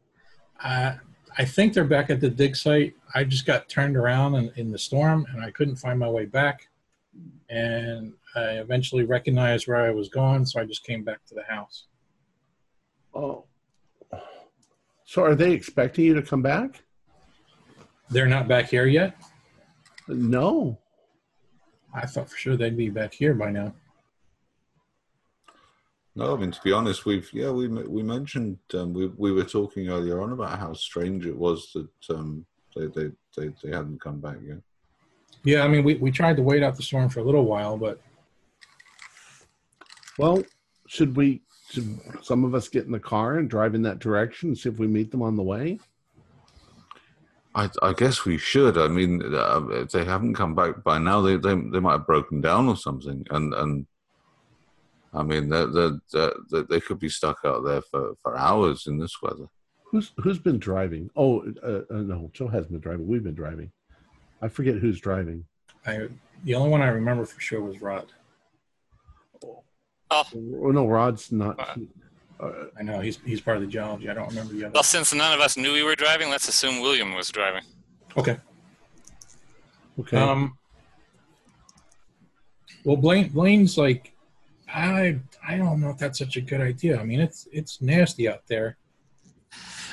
Uh, I think they're back at the dig site. I just got turned around in, in the storm and I couldn't find my way back. And I eventually recognized where I was going, so I just came back to the house. Oh. So are they expecting you to come back? They're not back here yet. No. I thought for sure they'd be back here by now. No, I mean to be honest, we've yeah we we mentioned um, we we were talking earlier on about how strange it was that um, they, they they they hadn't come back yet. Yeah, I mean, we, we tried to wait out the storm for a little while, but Well, should we? Should some of us get in the car and drive in that direction and see if we meet them on the way? I, I guess we should. I mean, uh, if they haven't come back by now, they, they they might have broken down or something, and and I mean, they they they they could be stuck out there for, for hours in this weather. Who's who's been driving? Oh, uh, uh, no, Joe hasn't been driving. We've been driving. I forget who's driving. I the only one I remember for sure was Rod. Oh no, Rod's not. Uh, I know he's he's part of the geology. I don't remember the other. Well, since none of us knew we were driving, let's assume William was driving. Okay. okay. Um. Well, Blaine Blaine's like, I I don't know if that's such a good idea. I mean, it's it's nasty out there.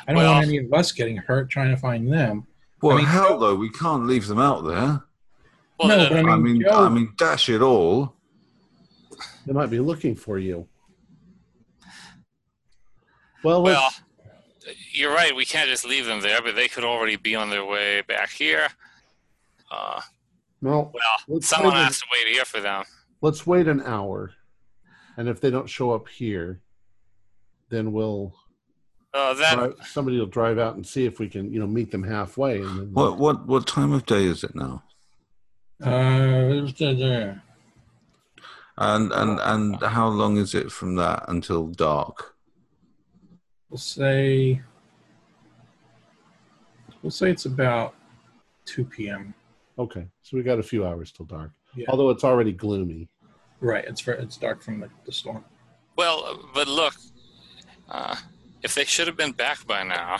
I don't Well- want any of us getting hurt trying to find them. Well, I mean, how though? We can't leave them out there. Well, No, but I mean, I mean, Joe- I mean, dash it all. They might be looking for you. Well, well, you're right. We can't just leave them there, but they could already be on their way back here. Uh, no, well, Let's someone wait a- has to wait here for them. let's wait an hour, and if they don't show up here, then we'll Uh, that drive, somebody will drive out and see if we can, you know, meet them halfway. And then What what what time of day is it now? Uh, it's there. And and and how long is it from that until dark? we'll say we'll say it's about two p.m. okay, so we got a few hours till dark. Yeah. Although it's already gloomy. Right. It's ver- it's dark from the, the storm. well, uh, but look, uh, if they should have been back by now,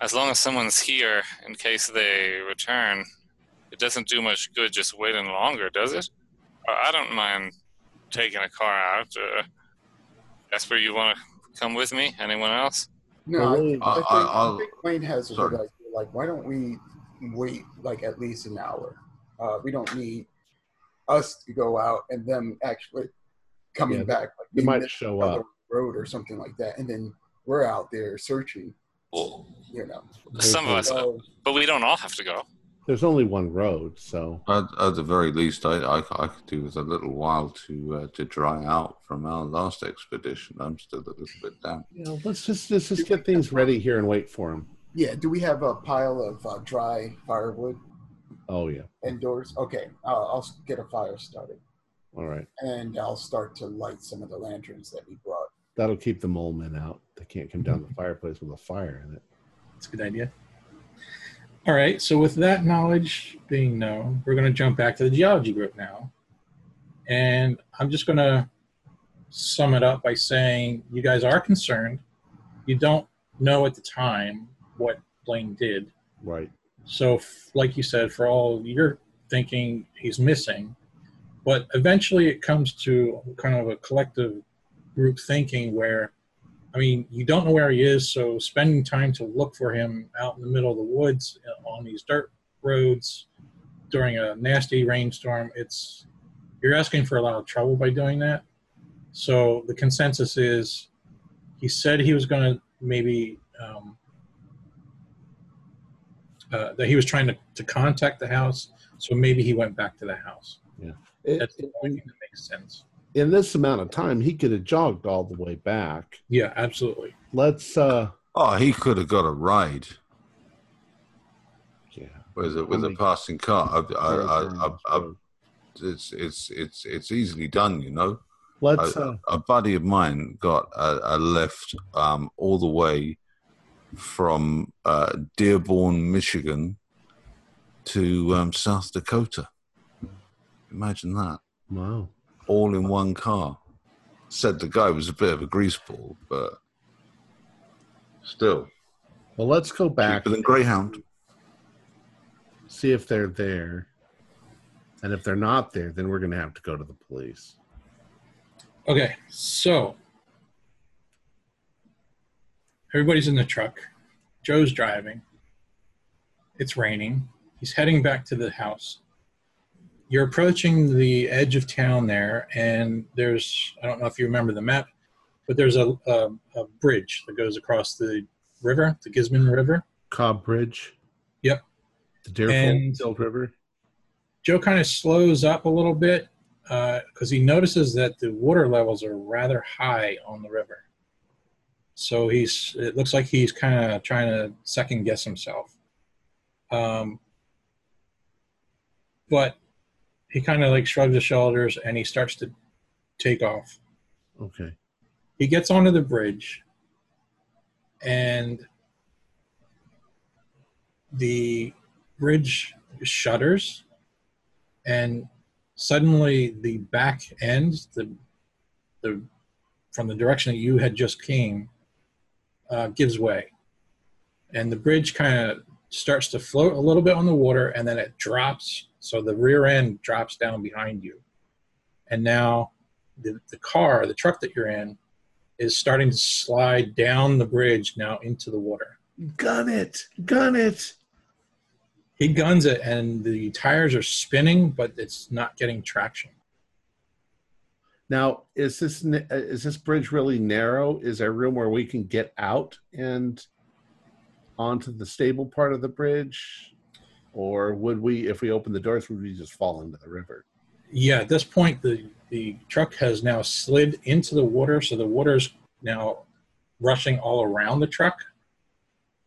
as long as someone's here in case they return, it doesn't do much good just waiting longer, does it? I don't mind taking a car out. Uh, Jasper, you want to come with me? Anyone else? No, I, think, I, think, I- I think Wayne has a sorry. good idea. Like, why don't we wait like at least an hour? Uh, we don't need us to go out and them actually coming Yeah, back. Like They might this show other up. road or something like that, and then we're out there searching. Well, You know, some of us, so but we don't all have to go. There's only one road, so At, at the very least, I, I, I could do with a little while to uh, to dry out from our last expedition. I'm still a little bit damp. you know, let's just let's just get things ready here and wait for them. yeah. Do we have a pile of uh, dry firewood Oh yeah, indoors? Okay, I'll, I'll get a fire started, all right. and I'll start to light some of the lanterns that we brought. That'll keep the mole men out. They can't come down the fireplace with a fire in it. That's a good idea. All right. So with that knowledge being known, we're going to jump back to the geology group now, and I'm just going to sum it up by saying you guys are concerned. You don't know at the time what Blaine did. Right. So, like you said, for all you're thinking, he's missing. But eventually it comes to kind of a collective group thinking where, I mean, you don't know where he is, so spending time to look for him out in the middle of the woods uh, on these dirt roads during a nasty rainstorm, it's you're asking for a lot of trouble by doing that. So the consensus is he said he was going to maybe um, uh, that he was trying to, to contact the house. So maybe he went back to the house. It- That's the only thing that makes sense. In this amount of time, he could have jogged all the way back. Yeah, absolutely. Let's. uh Oh, he could have got a ride Yeah. with a with a passing car. I, I, I, I, I, Let's. it's it's it's it's easily done, you know. Uh, a buddy of mine got a, a lift um, all the way from uh, Dearborn, Michigan, to um, South Dakota. Imagine that, wow. All in one car. Said the guy was a bit of a greaseball, but still Well, let's go back. cheaper than Greyhound. see if they're there. And if they're not there, then we're going to have to go to the police. Okay, so everybody's in the truck. Joe's driving. It's raining. He's heading back to the house. You're approaching the edge of town there, and there's I don't know if you remember the map, but there's a, a, a bridge that goes across the river, the Gisborne River. Cobb Bridge. Yep. The Deerfield River. Joe kind of slows up a little bit because he notices that the water levels are rather high on the river. So he's it looks like he's kind of trying to second guess himself. Um, but he kind of like shrugs his shoulders and he starts to take off. Okay. He gets onto the bridge and the bridge shutters and suddenly the back end the the from the direction that you had just came uh, gives way and the bridge kind of starts to float a little bit on the water and then it drops so the rear end drops down behind you and now the, the car the truck that you're in is starting to slide down the bridge now into the water Gun it. Gun it. he guns it and the tires are spinning but it's not getting traction Now, is this is this bridge really narrow? Is there room where we can get out and onto the stable part of the bridge, or would we, if we open the doors, would we just fall into the river? yeah at this point the the truck has now slid into the water so the water's now rushing all around the truck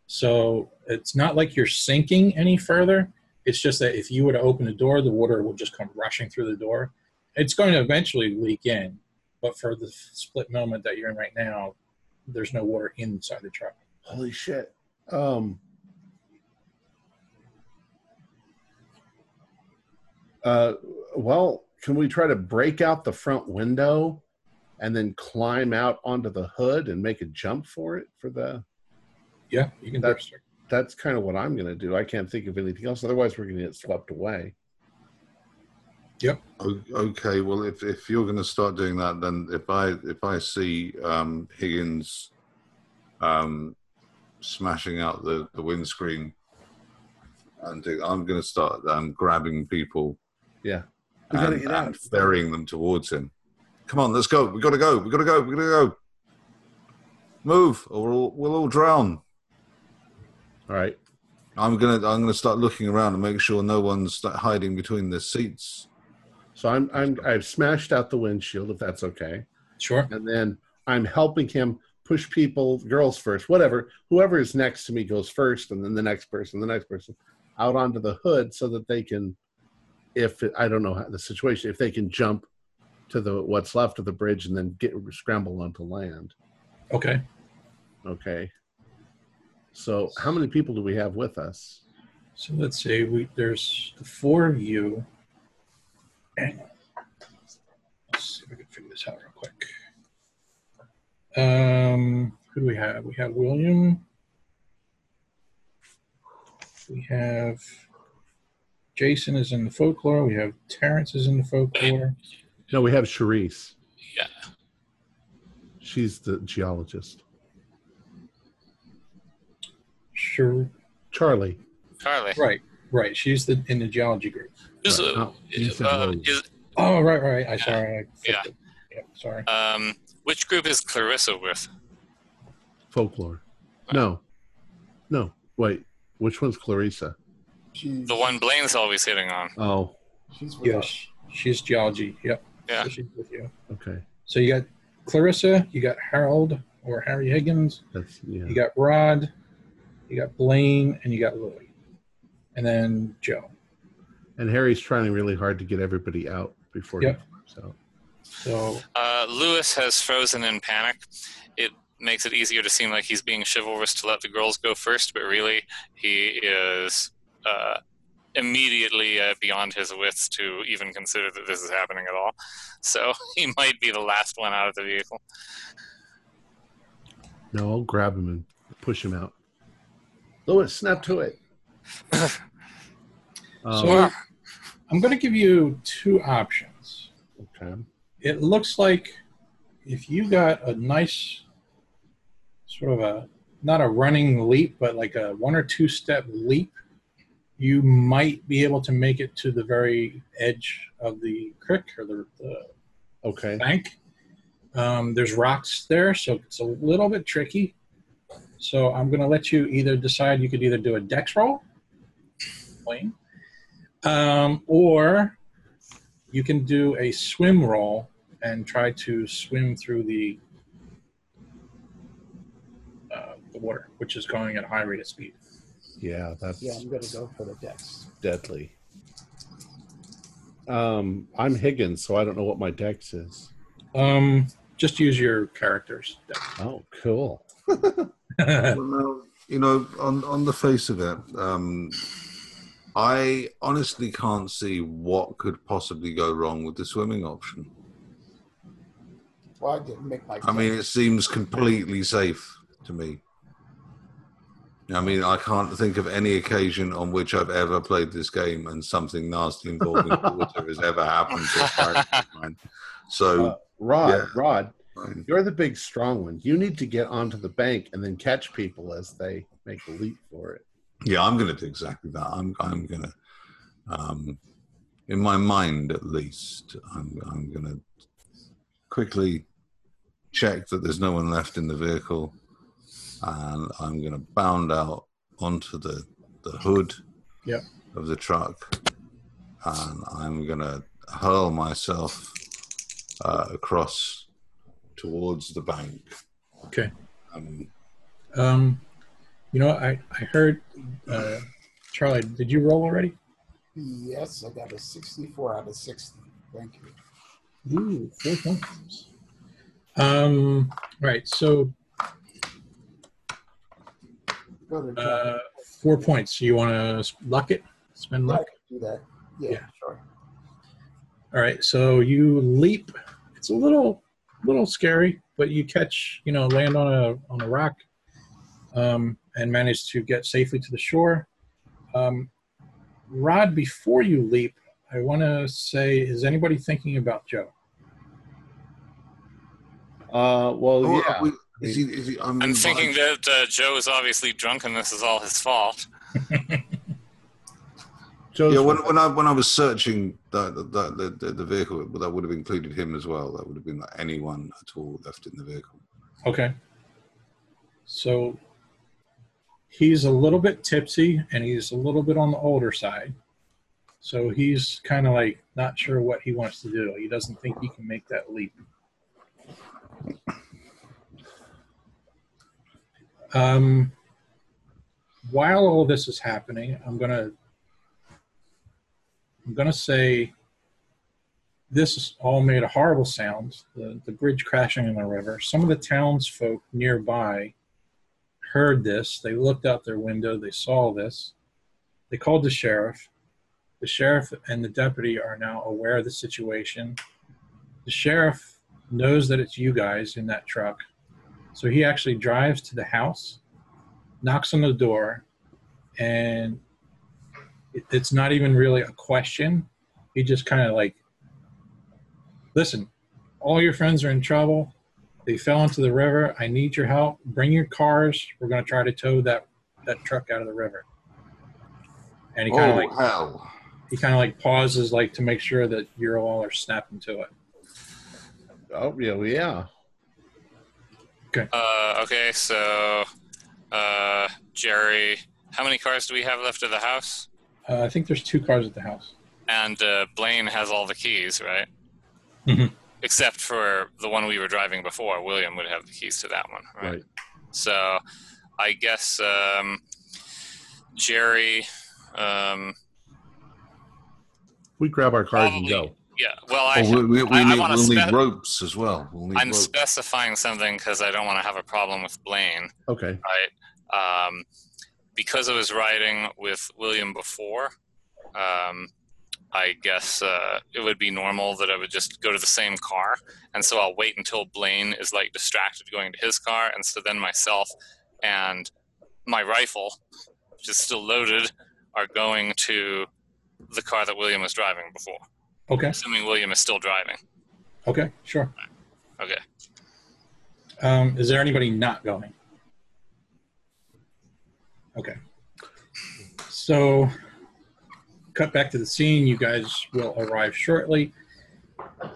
so it's not like you're sinking any further it's just that if you were to open the door the water will just come rushing through the door it's going to eventually leak in but for the split moment that you're in right now there's no water inside the truck Holy shit. Um. Uh, well, can we try to break out the front window and then climb out onto the hood and make a jump for it for the yeah you can That's- start. that's kind of what I'm going to do. I can't think of anything else. Otherwise, we're going to get swept away. Yep. Okay, well, if, if you're going to start doing that, then if I if I see um, Higgins um, smashing out the, the windscreen, and do- I'm going to start um, grabbing people Yeah. We gotta and, get out. and ferrying them towards him. Come on, let's go. We got to go. We got to go. We got to go. Move, or we'll, we'll all drown. All right. I'm gonna I'm gonna start looking around and make sure no one's hiding between the seats. So I'm I'm I've smashed out the windshield if that's okay, sure and then I'm helping him push people, girls first, whatever. Whoever is next to me goes first, and then the next person, the next person, out onto the hood so that they can, if it, I don't know how the situation, if they can jump to the what's left of the bridge and then get scramble onto land. okay Okay. So how many people do we have with us? So let's see. We there's the four of you. On. Let's see if we can figure this out real quick. Um, who do we have? We have William. We have Jason is in the folklore. We have Terrence is in the folklore. No, we have Charisse. Yeah. She's the geologist. Sure. Charlie. Charlie. Right. Right. She's the in the geology group. Is, Right. uh, Oh, uh, is, Oh, right, right. I sorry. I Yeah. it. Yeah, sorry. Um, which group is Clarissa with? Folklore. No. No. Wait. Which one's Clarissa? She's The one Blaine's always hitting on. Oh, She's with us. Yes, she's geology. Yep. Yeah. So she's with you. okay. So you got Clarissa, you got Harold or Harry Higgins, That's yeah. you got Rod, you got Blaine, and you got Louie, and then Joe. And Harry's trying really hard to get everybody out before Yep. he flips out. So Uh, Lewis has frozen in panic. It makes it easier to seem like he's being chivalrous to let the girls go first, but really he is uh, immediately uh, beyond his wits to even consider that this is happening at all. [LAUGHS] So [LAUGHS] he might be the last one out of the vehicle. No, I'll grab him and push him out. Lewis, snap to it. [LAUGHS] Um, So- I'm going to give you two options. okay. It looks like if you got a nice sort of a not a running leap, but like a one or two step leap, you might be able to make it to the very edge of the creek or the, the Okay. bank. Um, there's rocks there, so it's a little bit tricky. So I'm going to let you either decide you could either do a dex roll, Wayne, um, or you can do a swim roll and try to swim through the uh, the water, which is going at a high rate of speed. Yeah, that's Yeah, I'm gonna go for the dex. deadly. Um, I'm Higgins, so I don't know what my dex is. Um, just use your characters. Oh, cool. Well, you know, on on the face of it, um, I honestly can't see what could possibly go wrong with the swimming option. Well, I didn't make my. I mean, it seems completely safe to me. I mean, I can't think of any occasion on which I've ever played this game and something nasty involving [LAUGHS] water has ever happened to a character of mine. So, Uh, Rod, Yeah. Rod, you're the big strong one. You need to get onto the bank and then catch people as they make the leap for it. yeah, I'm going to do exactly that. I'm, I'm going to, um, in my mind at least, I'm, I'm going to quickly check that there's no one left in the vehicle, and I'm going to bound out onto the the hood Yep. of the truck, and I'm going to hurl myself uh, across towards the bank. Okay. Um, Um, you know, I I heard uh, Charlie. Did you roll already? Yes, I got a 64 out of 60. Thank you. Ooh, four points. Um, right. So Go uh, four points. You want to luck it? Spend Yeah, I luck. can do that. Yeah, Yeah. sure. All right. So you leap. It's a little, little scary, but you catch. You know, land on a on a rock, um, and manage to get safely to the shore. Um, Rod, before you leap, I want to say, is anybody thinking about Joe? Uh, well, oh, yeah. we- is he, is he, I'm, I'm thinking that uh, Joe is obviously drunk and this is all his fault. [LAUGHS] Joe's Yeah, when, when I when I was searching the the, the, the, the vehicle, that would have included him as well. That would have been like anyone at all left in the vehicle. Okay. So he's a little bit tipsy and he's a little bit on the older side. So he's kind of like not sure what he wants to do. He doesn't think he can make that leap. Um, while all this is happening, I'm gonna I'm gonna say this all made a horrible sound. The the bridge crashing in the river. Some of the townsfolk nearby heard this. They looked out their window. They saw this. They called the sheriff. The sheriff and the deputy are now aware of the situation. The sheriff knows that it's you guys in that truck. So he actually drives to the house, knocks on the door, and it, it's not even really a question. He just kind of like, listen, all your friends are in trouble. They fell into the river. I need your help. Bring your cars. We're going to try to tow that, that truck out of the river. And he kind of oh like hell! he kind of like pauses like to make sure that you're all are snapping to it. Oh, yeah, yeah, well, yeah. Uh, okay, so uh, Jerry, how many cars do we have left at the house? Uh, I think there's two cars at the house. And uh, Blaine has all the keys, right? Mhm. Except for the one we were driving before. William would have the keys to that one, right? Right. So I guess um, Jerry. Um, We grab our cars and go. Yeah, well, I, Oh, we, we, we I- I need, wanna we'll need ropes as well. We'll need I'm ropes. specifying something because I don't want to have a problem with Blaine. Okay. right? Um, because I was riding with William before, um, I guess uh, it would be normal that I would just go to the same car, and so I'll wait until Blaine is like distracted going to his car, and so then myself and my rifle, which is still loaded, are going to the car that William was driving before, Okay. assuming William is still driving. Okay. Sure. Okay. Um, is there anybody not going? Okay. So, cut back to the scene. You guys will arrive shortly.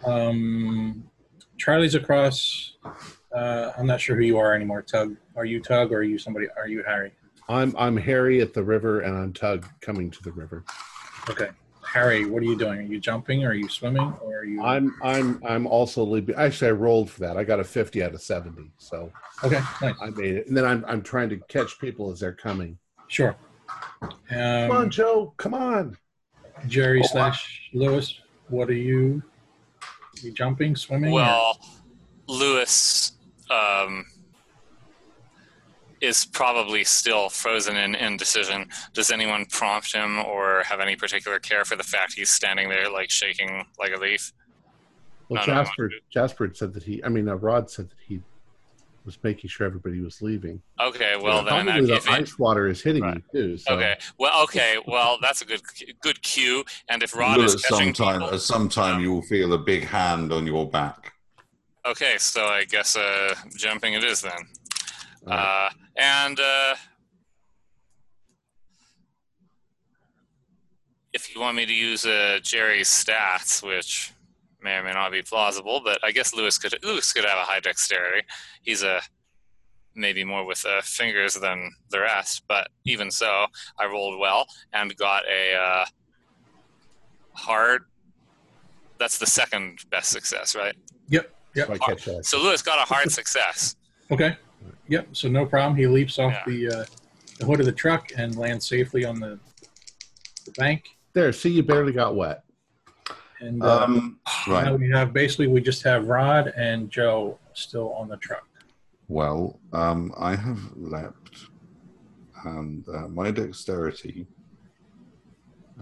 Um, Charlie's across. Uh, I'm not sure who you are anymore. Tug, are you Tug or are you somebody? Are you Harry? I'm I'm Harry at the river, and I'm Tug coming to the river. Okay, Harry, what are you doing? Are you jumping? Or are you swimming? Or are you? I'm I'm I'm also leaving. Actually, I rolled for that. I got a 50 out of 70, so okay, nice. I made it. And then I'm I'm trying to catch people as they're coming. Sure. Come on, Um, Joe. Come on. Jerry slash Lewis, what are you? you jumping, swimming? or- Well, Lewis um, is probably still frozen in indecision. Does anyone prompt him or have any particular care for the fact he's standing there, like shaking like a leaf? Well, No, no, Jasper Jasper said that he. I mean, uh, Rod said that he was making sure everybody was leaving. Okay, well then, Probably the if it- ice water is hitting Right. me too. So. okay, well, okay, well that's a good good cue. And if Rod Lewis, is catching sometime, people, at some time you will feel a big hand on your back. okay, so I guess uh, jumping it is then. All right. Uh, and uh, if you want me to use uh, Jerry's stats, which may or may not be plausible, but I guess Lewis could Lewis could have a high dexterity. He's a maybe more with uh, fingers than the rest, but even so, I rolled well and got a uh, hard. That's the second best success, right? Yep. So I catch that. So Lewis got a hard success. Okay. Yep. So no problem. He leaps off Yeah. the uh, the hood of the truck and lands safely on the, the bank. There. See, you barely got wet. And uh, Um, now right. we have basically we just have Rod and Joe still on the truck. Well, um, I have leapt, and uh, my dexterity,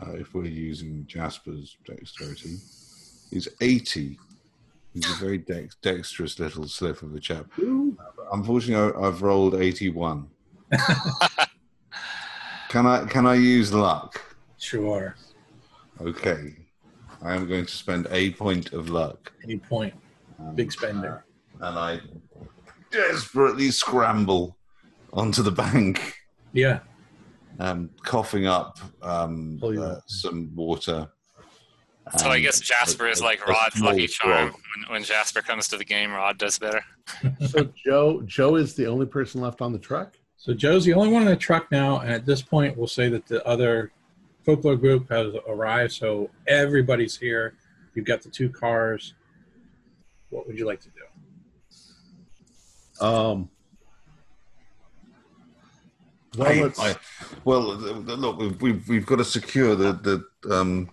uh, if we're using Jasper's dexterity, is 80. He's a very dex- dexterous little slip of a chap. Unfortunately, I- I've rolled 81. [LAUGHS] can I can I use luck? Sure. Okay. I am going to spend a point of luck. Any point. Um, Big spender. And I desperately scramble onto the bank. Yeah. um, coughing up um, uh, some water. So I guess Jasper is like Rod's lucky charm. When, when Jasper comes to the game, Rod does better. [LAUGHS] So Joe Joe is the only person left on the truck. So Joe's the only one in the truck now, and at this point, we'll say that the other folklore group has arrived. So everybody's here. You've got the two cars. What would you like to do? Um. Well, I, I, well, the- the- look, we've, we've, we've got to secure the the um, The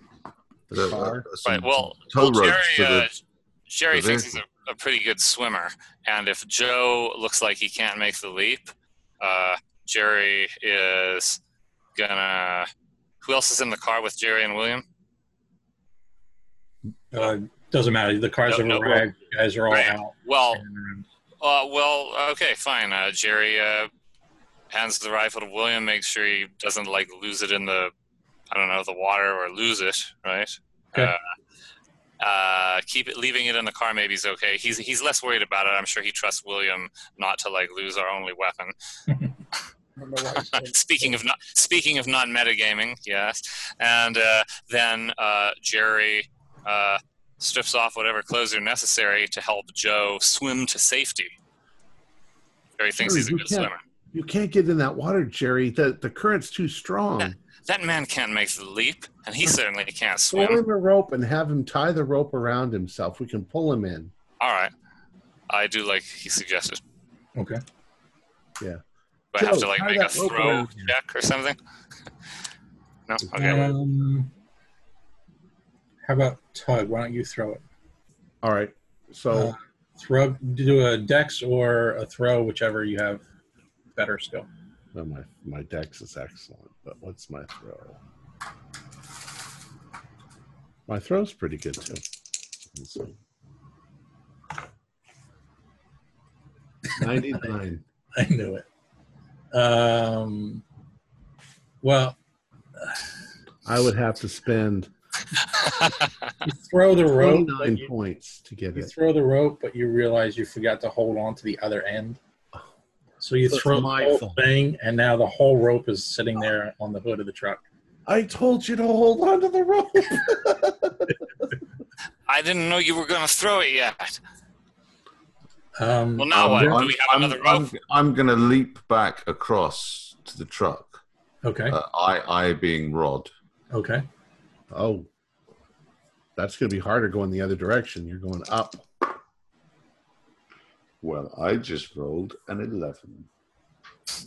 car? Right. Well, tow well ropes Jerry, to the- uh, Jerry the thinks he's a, a pretty good swimmer, and if Joe looks like he can't make the leap, uh, Jerry is gonna. Who else is in the car with Jerry and William? Uh, doesn't matter. The cars No, have no, arrived. You guys are all Right. out. Well, uh, well, okay, fine. Uh, Jerry uh, hands the rifle to William, makes sure he doesn't like lose it in the, I don't know, the water or lose it, right? Okay. Uh, uh, keep it, leaving it in the car. Maybe is okay. He's he's less worried about it. I'm sure he trusts William not to like lose our only weapon. I don't know why he's doing- speaking of not speaking of not metagaming, yes. And uh, then uh, Jerry uh, strips off whatever clothes are necessary to help Joe swim to safety. Jerry thinks Jerry, he's a good swimmer. You can't get in that water, Jerry. The the current's too strong. That man can't make the leap, and he certainly can't [LAUGHS] Throw swim. him a rope and have him tie the rope around himself. We can pull him in. All right. I do like he suggested. Okay. Yeah. Do I have to like make a throw around check or something? [LAUGHS] no? Okay. Um, how about tug? Why don't you throw it? All right. So Uh, throw. Do a dex or a throw, whichever you have better skill. oh, my my dex is excellent, but what's my throw? My throw's pretty good too. Let's. Ninety-nine. [LAUGHS] I knew it. Um, well, I would have to spend [LAUGHS] you throw the rope. You, points to get it. you it. throw the rope, but you realize you forgot to hold on to the other end. So you So it's throw the my whole fault. thing, and now the whole rope is sitting there on the hood of the truck. I told you to hold on to the rope. [LAUGHS] I didn't know you were going to throw it yet. Um, Well, now what? Do we have I'm, another I'm, rope? I'm going to leap back across to the truck. Okay. Uh, I, I being Rod. Okay. oh, that's going to be harder going the other direction. You're going up. Well, I just rolled an 11.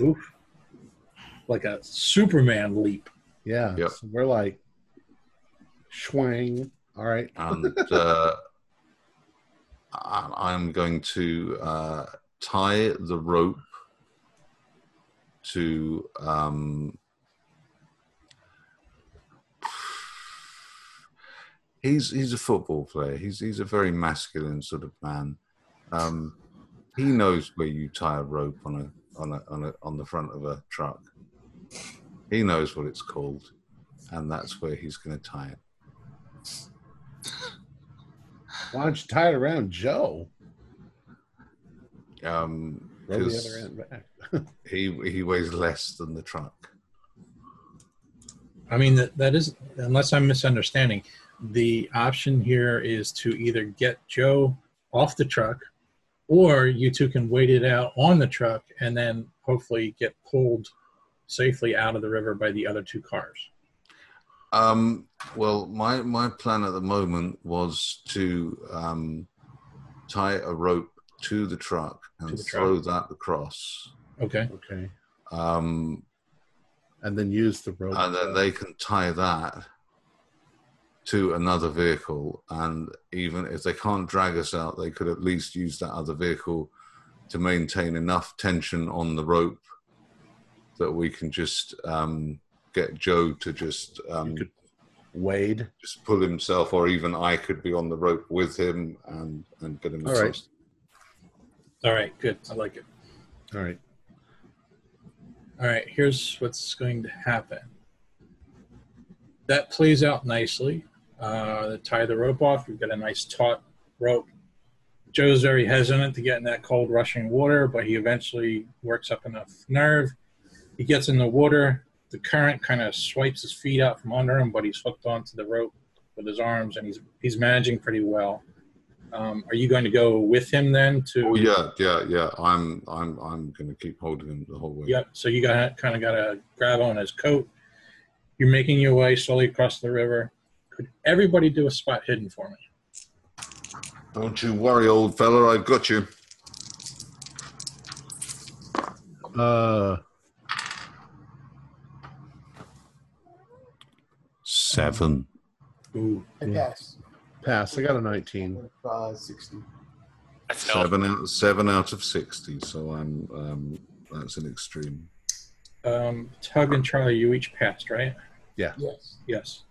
Oof. Like a Superman leap. Yeah. Yep. So we're like, swing. All right. And uh, [LAUGHS] I- I'm going to uh, tie the rope to. Um, [SIGHS] he's he's a football player. He's he's a very masculine sort of man. Um, he knows where you tie a rope on a on a on a on the front of a truck. He knows what it's called, and that's where he's going to tie it. Why don't you tie it around Joe? Um, Roll the 'cause other end back. [LAUGHS] he he weighs less than the truck. I mean, that, that is, unless I'm misunderstanding, the option here is to either get Joe off the truck or you two can wait it out on the truck and then hopefully get pulled safely out of the river by the other two cars. Um, well, my my plan at the moment was to um, tie a rope to the truck and the throw that across, Okay. okay. um, And then use the rope. and then they can tie that to another vehicle. And even if they can't drag us out, they could at least use that other vehicle to maintain enough tension on the rope that we can just um, get Joe to just um, Wade. just pull himself, or even I could be on the rope with him and and get him All right. All right. Good. I like it. All right. All right, here's what's going to happen. That plays out nicely. Uh, tie the rope off. We've got a nice taut rope. Joe's very hesitant to get in that cold, rushing water, but he eventually works up enough nerve. He gets in the water. The current kind of swipes his feet out from under him, but he's hooked onto the rope with his arms, and he's he's managing pretty well. Um, are you going to go with him then? To Oh yeah, yeah, yeah. I'm I'm I'm going to keep holding him the whole way. Yep. So you got kind of got to grab on his coat. You're making your way slowly across the river. Could everybody do a spot hidden for me? Don't you worry, old fella. I've got you. Uh, Seven. Ooh. I Yeah. guess. pass. I got a 19. Uh, 60. Seven out seven out of sixty. So I'm um, that's an extreme. Um, Tug and Charlie, you each passed, right? Yeah. Yes. Yes.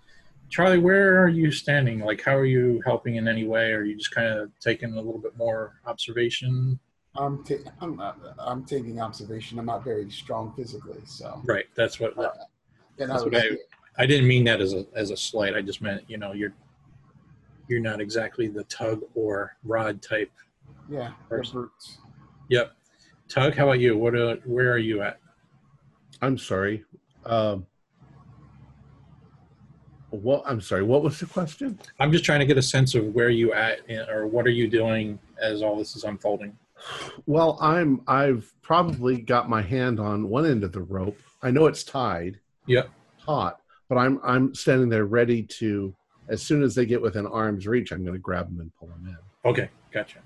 Charlie, where are you standing? Like, how are you helping in any way? Are you just kind of taking a little bit more observation? I'm, ta- I'm, uh, I'm taking observation. I'm not very strong physically, so. Right. That's what. Uh, and I That's what I I didn't mean that as a as a slight. I just meant you know you're you're not exactly the Tug or Rod type. yeah, Person. Robert. Yep. Tug, how about you? What? Are, where are you at? I'm sorry. Um, What? I'm sorry. What was the question? I'm just trying to get a sense of where you at, in, or what are you doing as all this is unfolding. Well, I'm. I've probably got my hand on one end of the rope. I know it's tied. Yep. Taut, but I'm. I'm standing there ready to. As soon as they get within arm's reach, I'm going to grab them and pull them in. Okay, gotcha.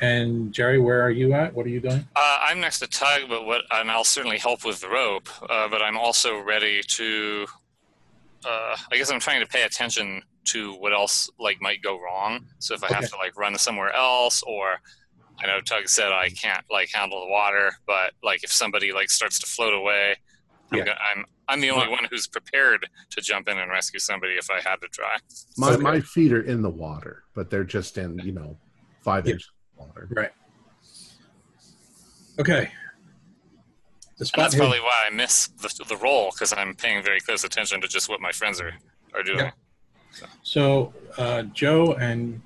And Jerry, where are you at? What are you doing? Uh, I'm next to Tug, but what, and I'll certainly help with the rope. Uh, but I'm also ready to. Uh, I guess I'm trying to pay attention to what else like might go wrong. So if I have to like run somewhere else, or I know Tug said I can't like handle the water, but like if somebody like starts to float away, I'm Yeah. go- I'm I'm the only one who's prepared to jump in and rescue somebody if I had to try. My Okay. my feet are in the water, but they're just in you know five Yeah. inches of water. Right. Okay. The And that's here- probably why I miss the, the roll because I'm paying very close attention to just what my friends are, are doing. Yeah. So uh, Joe and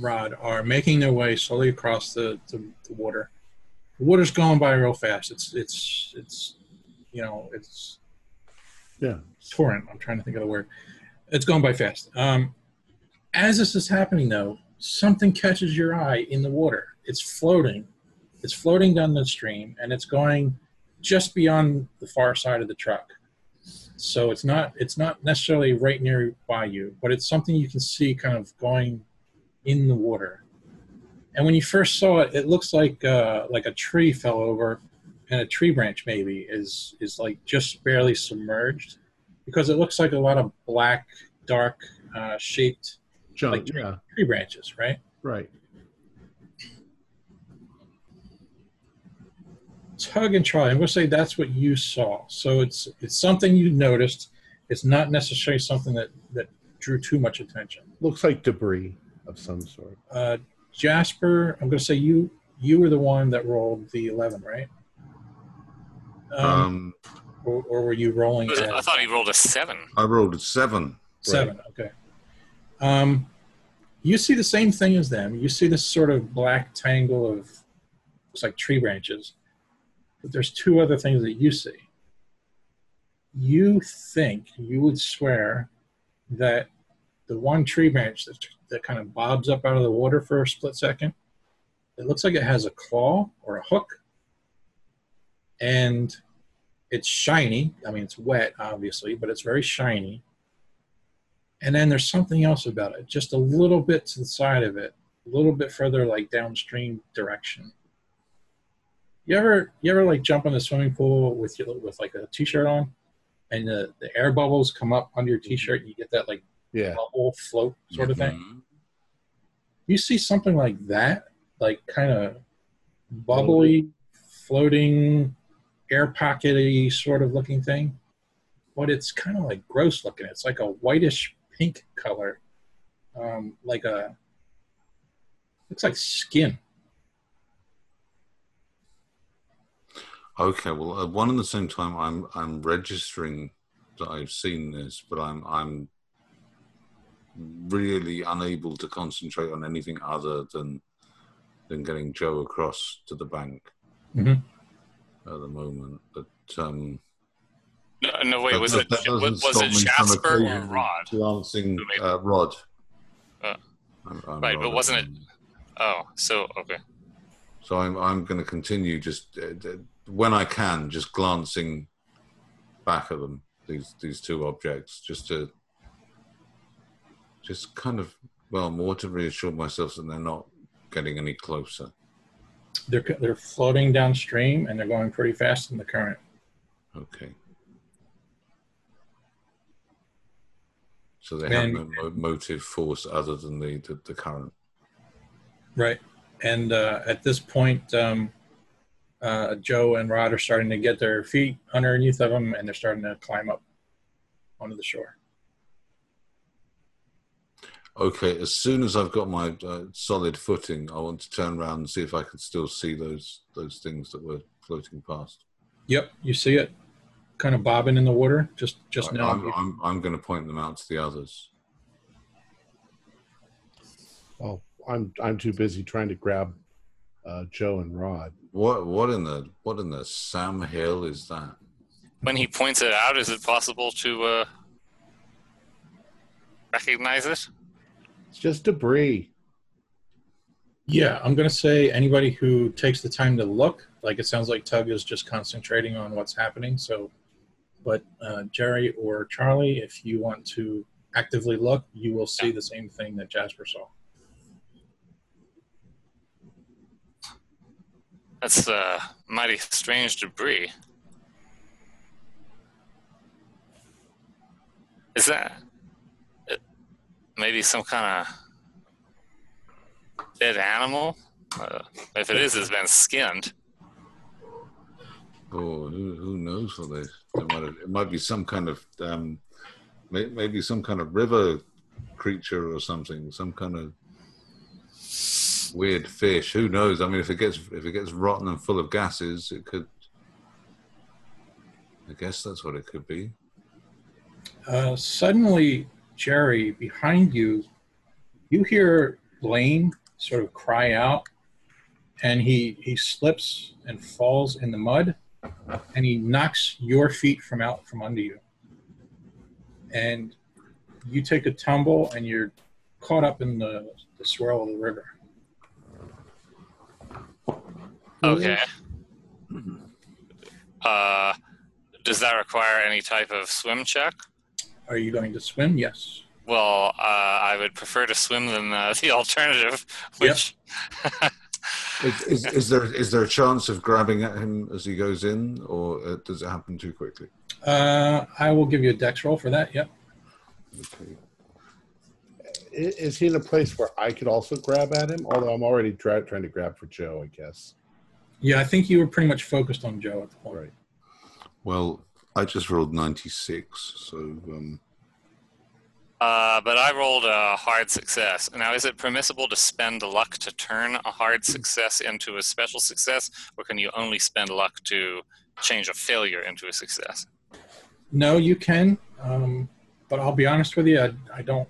Rod are making their way slowly across the, the, the water. The water's going by real fast. It's it's it's you know it's Yeah. torrent. I'm trying to think of the word. It's going by fast. Um, as this is happening, though, something catches your eye in the water. It's floating. It's floating down the stream, and it's going just beyond the far side of the truck. So it's not it's not necessarily right near by you, but it's something you can see kind of going in the water. And when you first saw it, it looks like uh, like a tree fell over, and a tree branch maybe is is like just barely submerged, because it looks like a lot of black, dark uh, shaped Junk. Like- yeah. tree branches, right? Right. Tug and try. I'm going to say that's what you saw. So it's it's something you noticed. It's not necessarily something that that drew too much attention. Looks like debris of some sort. Uh, Jasper, I'm going to say you you were the one that rolled the 11, right? Um, Um, or, or were you rolling? Was I thought he rolled a seven. I rolled a seven. Seven. Okay. Um, you see the same thing as them. You see this sort of black tangle of looks like tree branches, but there's two other things that you see. You think you would swear that the one tree branch that, that kind of bobs up out of the water for a split second, it looks like it has a claw or a hook, and it's shiny. I mean, it's wet, obviously, but it's very shiny and then there's something else about it just a little bit to the side of it a little bit further like downstream direction you ever you ever like jump in the swimming pool with your with like a t-shirt on and the, the air bubbles come up under your t-shirt and you get that like Yeah. bubble float sort of thing? Mhm. you see something like that like kind of bubbly floating air pockety sort of looking thing but it's kind of like gross looking. It's like a whitish pink color um, like a looks like skin Okay, well, at one and the same time, I'm I'm registering that I've seen this, but I'm I'm really unable to concentrate on anything other than than getting Joe across to the bank Mhm. at the moment. But um, No, no wait, was that- it that was, was it Jasper or Rod? Glancing, Who made- uh, Rod. Uh, I'm- I'm right, but wasn't it- Oh, so okay. So I'm I'm going to continue just uh, d- when I can, just glancing back at them these these two objects, just to just kind of well more to reassure myself that they're not getting any closer. they're they're floating downstream and they're going pretty fast in the current Okay. So they have And- no mo- motive force other than the, the, the current. right and uh, at this point um, uh, joe and rod are starting to get their feet underneath of them and they're starting to climb up onto the shore Okay, as soon as I've got my uh, solid footing, I want to turn around and see if I can still see those those things that were floating past. Yep, you see it, kind of bobbing in the water. Just just I- now. I'm, I'm, I'm going to point them out to the others. Oh, I'm I'm too busy trying to grab uh, Joe and Rod. What what in the what in the Sam Hill is that? When he points it out, is it possible to uh, recognize it? It's just debris. Yeah, I'm going to say anybody who takes the time to look, like it sounds like Tug is just concentrating on what's happening. So, but uh, Jerry or Charlie, if you want to actively look, you will see the same thing that Jasper saw. That's uh, mighty strange debris. Is that uh, maybe some kind of dead animal? Uh, if it is, it's been skinned. Oh, who, who knows for this? It might, it might be some kind of um, may- maybe some kind of river creature or something, some kind of weird fish. Who knows? I mean, if it gets if it gets rotten and full of gases, it could. I guess that's what it could be. Uh, suddenly, Jerry, behind you, you hear Blaine sort of cry out, and he he slips and falls in the mud, and he knocks your feet from out from under you, and you take a tumble, and you're caught up in the, the swirl of the river. Okay. [CLEARS THROAT] Uh, does that require any type of swim check? Are you going to swim? Yes. Well, uh, I would prefer to swim than uh, [LAUGHS] the alternative, which [LAUGHS] Is, is, is there is there a chance of grabbing at him as he goes in, or uh, does it happen too quickly? Uh, I will give you a dex roll for that. Yep. Okay. I- Is he in a place where I could also grab at him? Although I'm already tra- trying to grab for Joe, I guess. Yeah, I think you were pretty much focused on Joe at the point. Right. Well, I just rolled ninety six, so um, Uh, but I rolled a hard success. Now, is it permissible to spend luck to turn a hard success into a special success, or can you only spend luck to change a failure into a success? No, you can, um, but I'll be honest with you, I, I don't.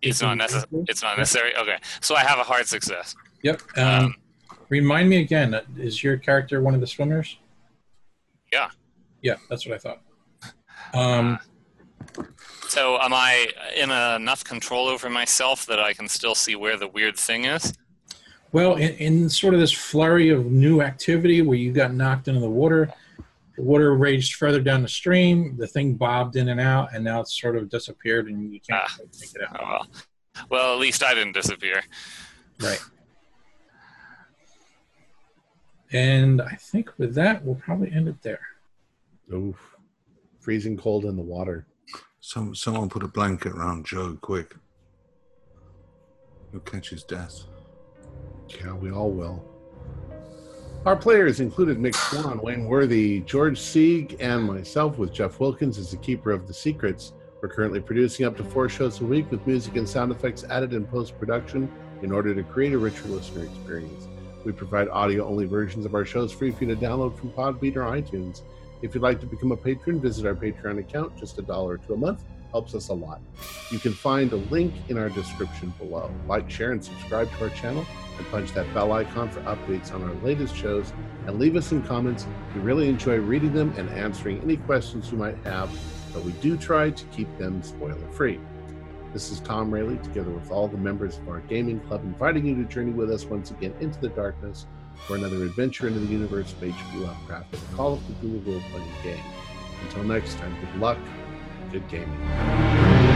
It's not necessary. It's not necessary. Okay, so I have a hard success. Yep. Um, Um, remind me again. uh, Is your character one of the swimmers? Yeah. Yeah, that's what I thought. Um, So, am I in enough control over myself that I can still see where the weird thing is? well, in, in sort of this flurry of new activity where you got knocked into the water, the water raged further down the stream. The thing bobbed in and out, and now it's sort of disappeared, and you can't Ah. quite take it out. Oh, well. Well, at least I didn't disappear. Right. And I think with that, we'll probably end it there. Oof. Freezing cold in the water. some someone put a blanket around Joe, quick. He'll catch his death. Yeah, we all will. Our players included Mick Swan, Wayne Worthy, George Sieg, and myself, with Jeff Wilkins as the keeper of the secrets. We're currently producing up to four shows a week with music and sound effects added in post production in order to create a richer listener experience. We provide audio only versions of our shows free for you to download from Podbean or iTunes. If you'd like to become a patron, visit our Patreon account. Just a dollar to a month helps us a lot. You can find a link in our description below. Like, share, and subscribe to our channel, and punch that bell icon for updates on our latest shows. And leave us some comments. We really enjoy reading them and answering any questions you might have, but we do try to keep them spoiler free. This is Tom Rayleigh, together with all the members of our gaming club, inviting you to journey with us once again into the darkness for another adventure into the universe of H.P. Lovecraft the Call of Cthulhu role playing game. Until next time, good luck, good gaming.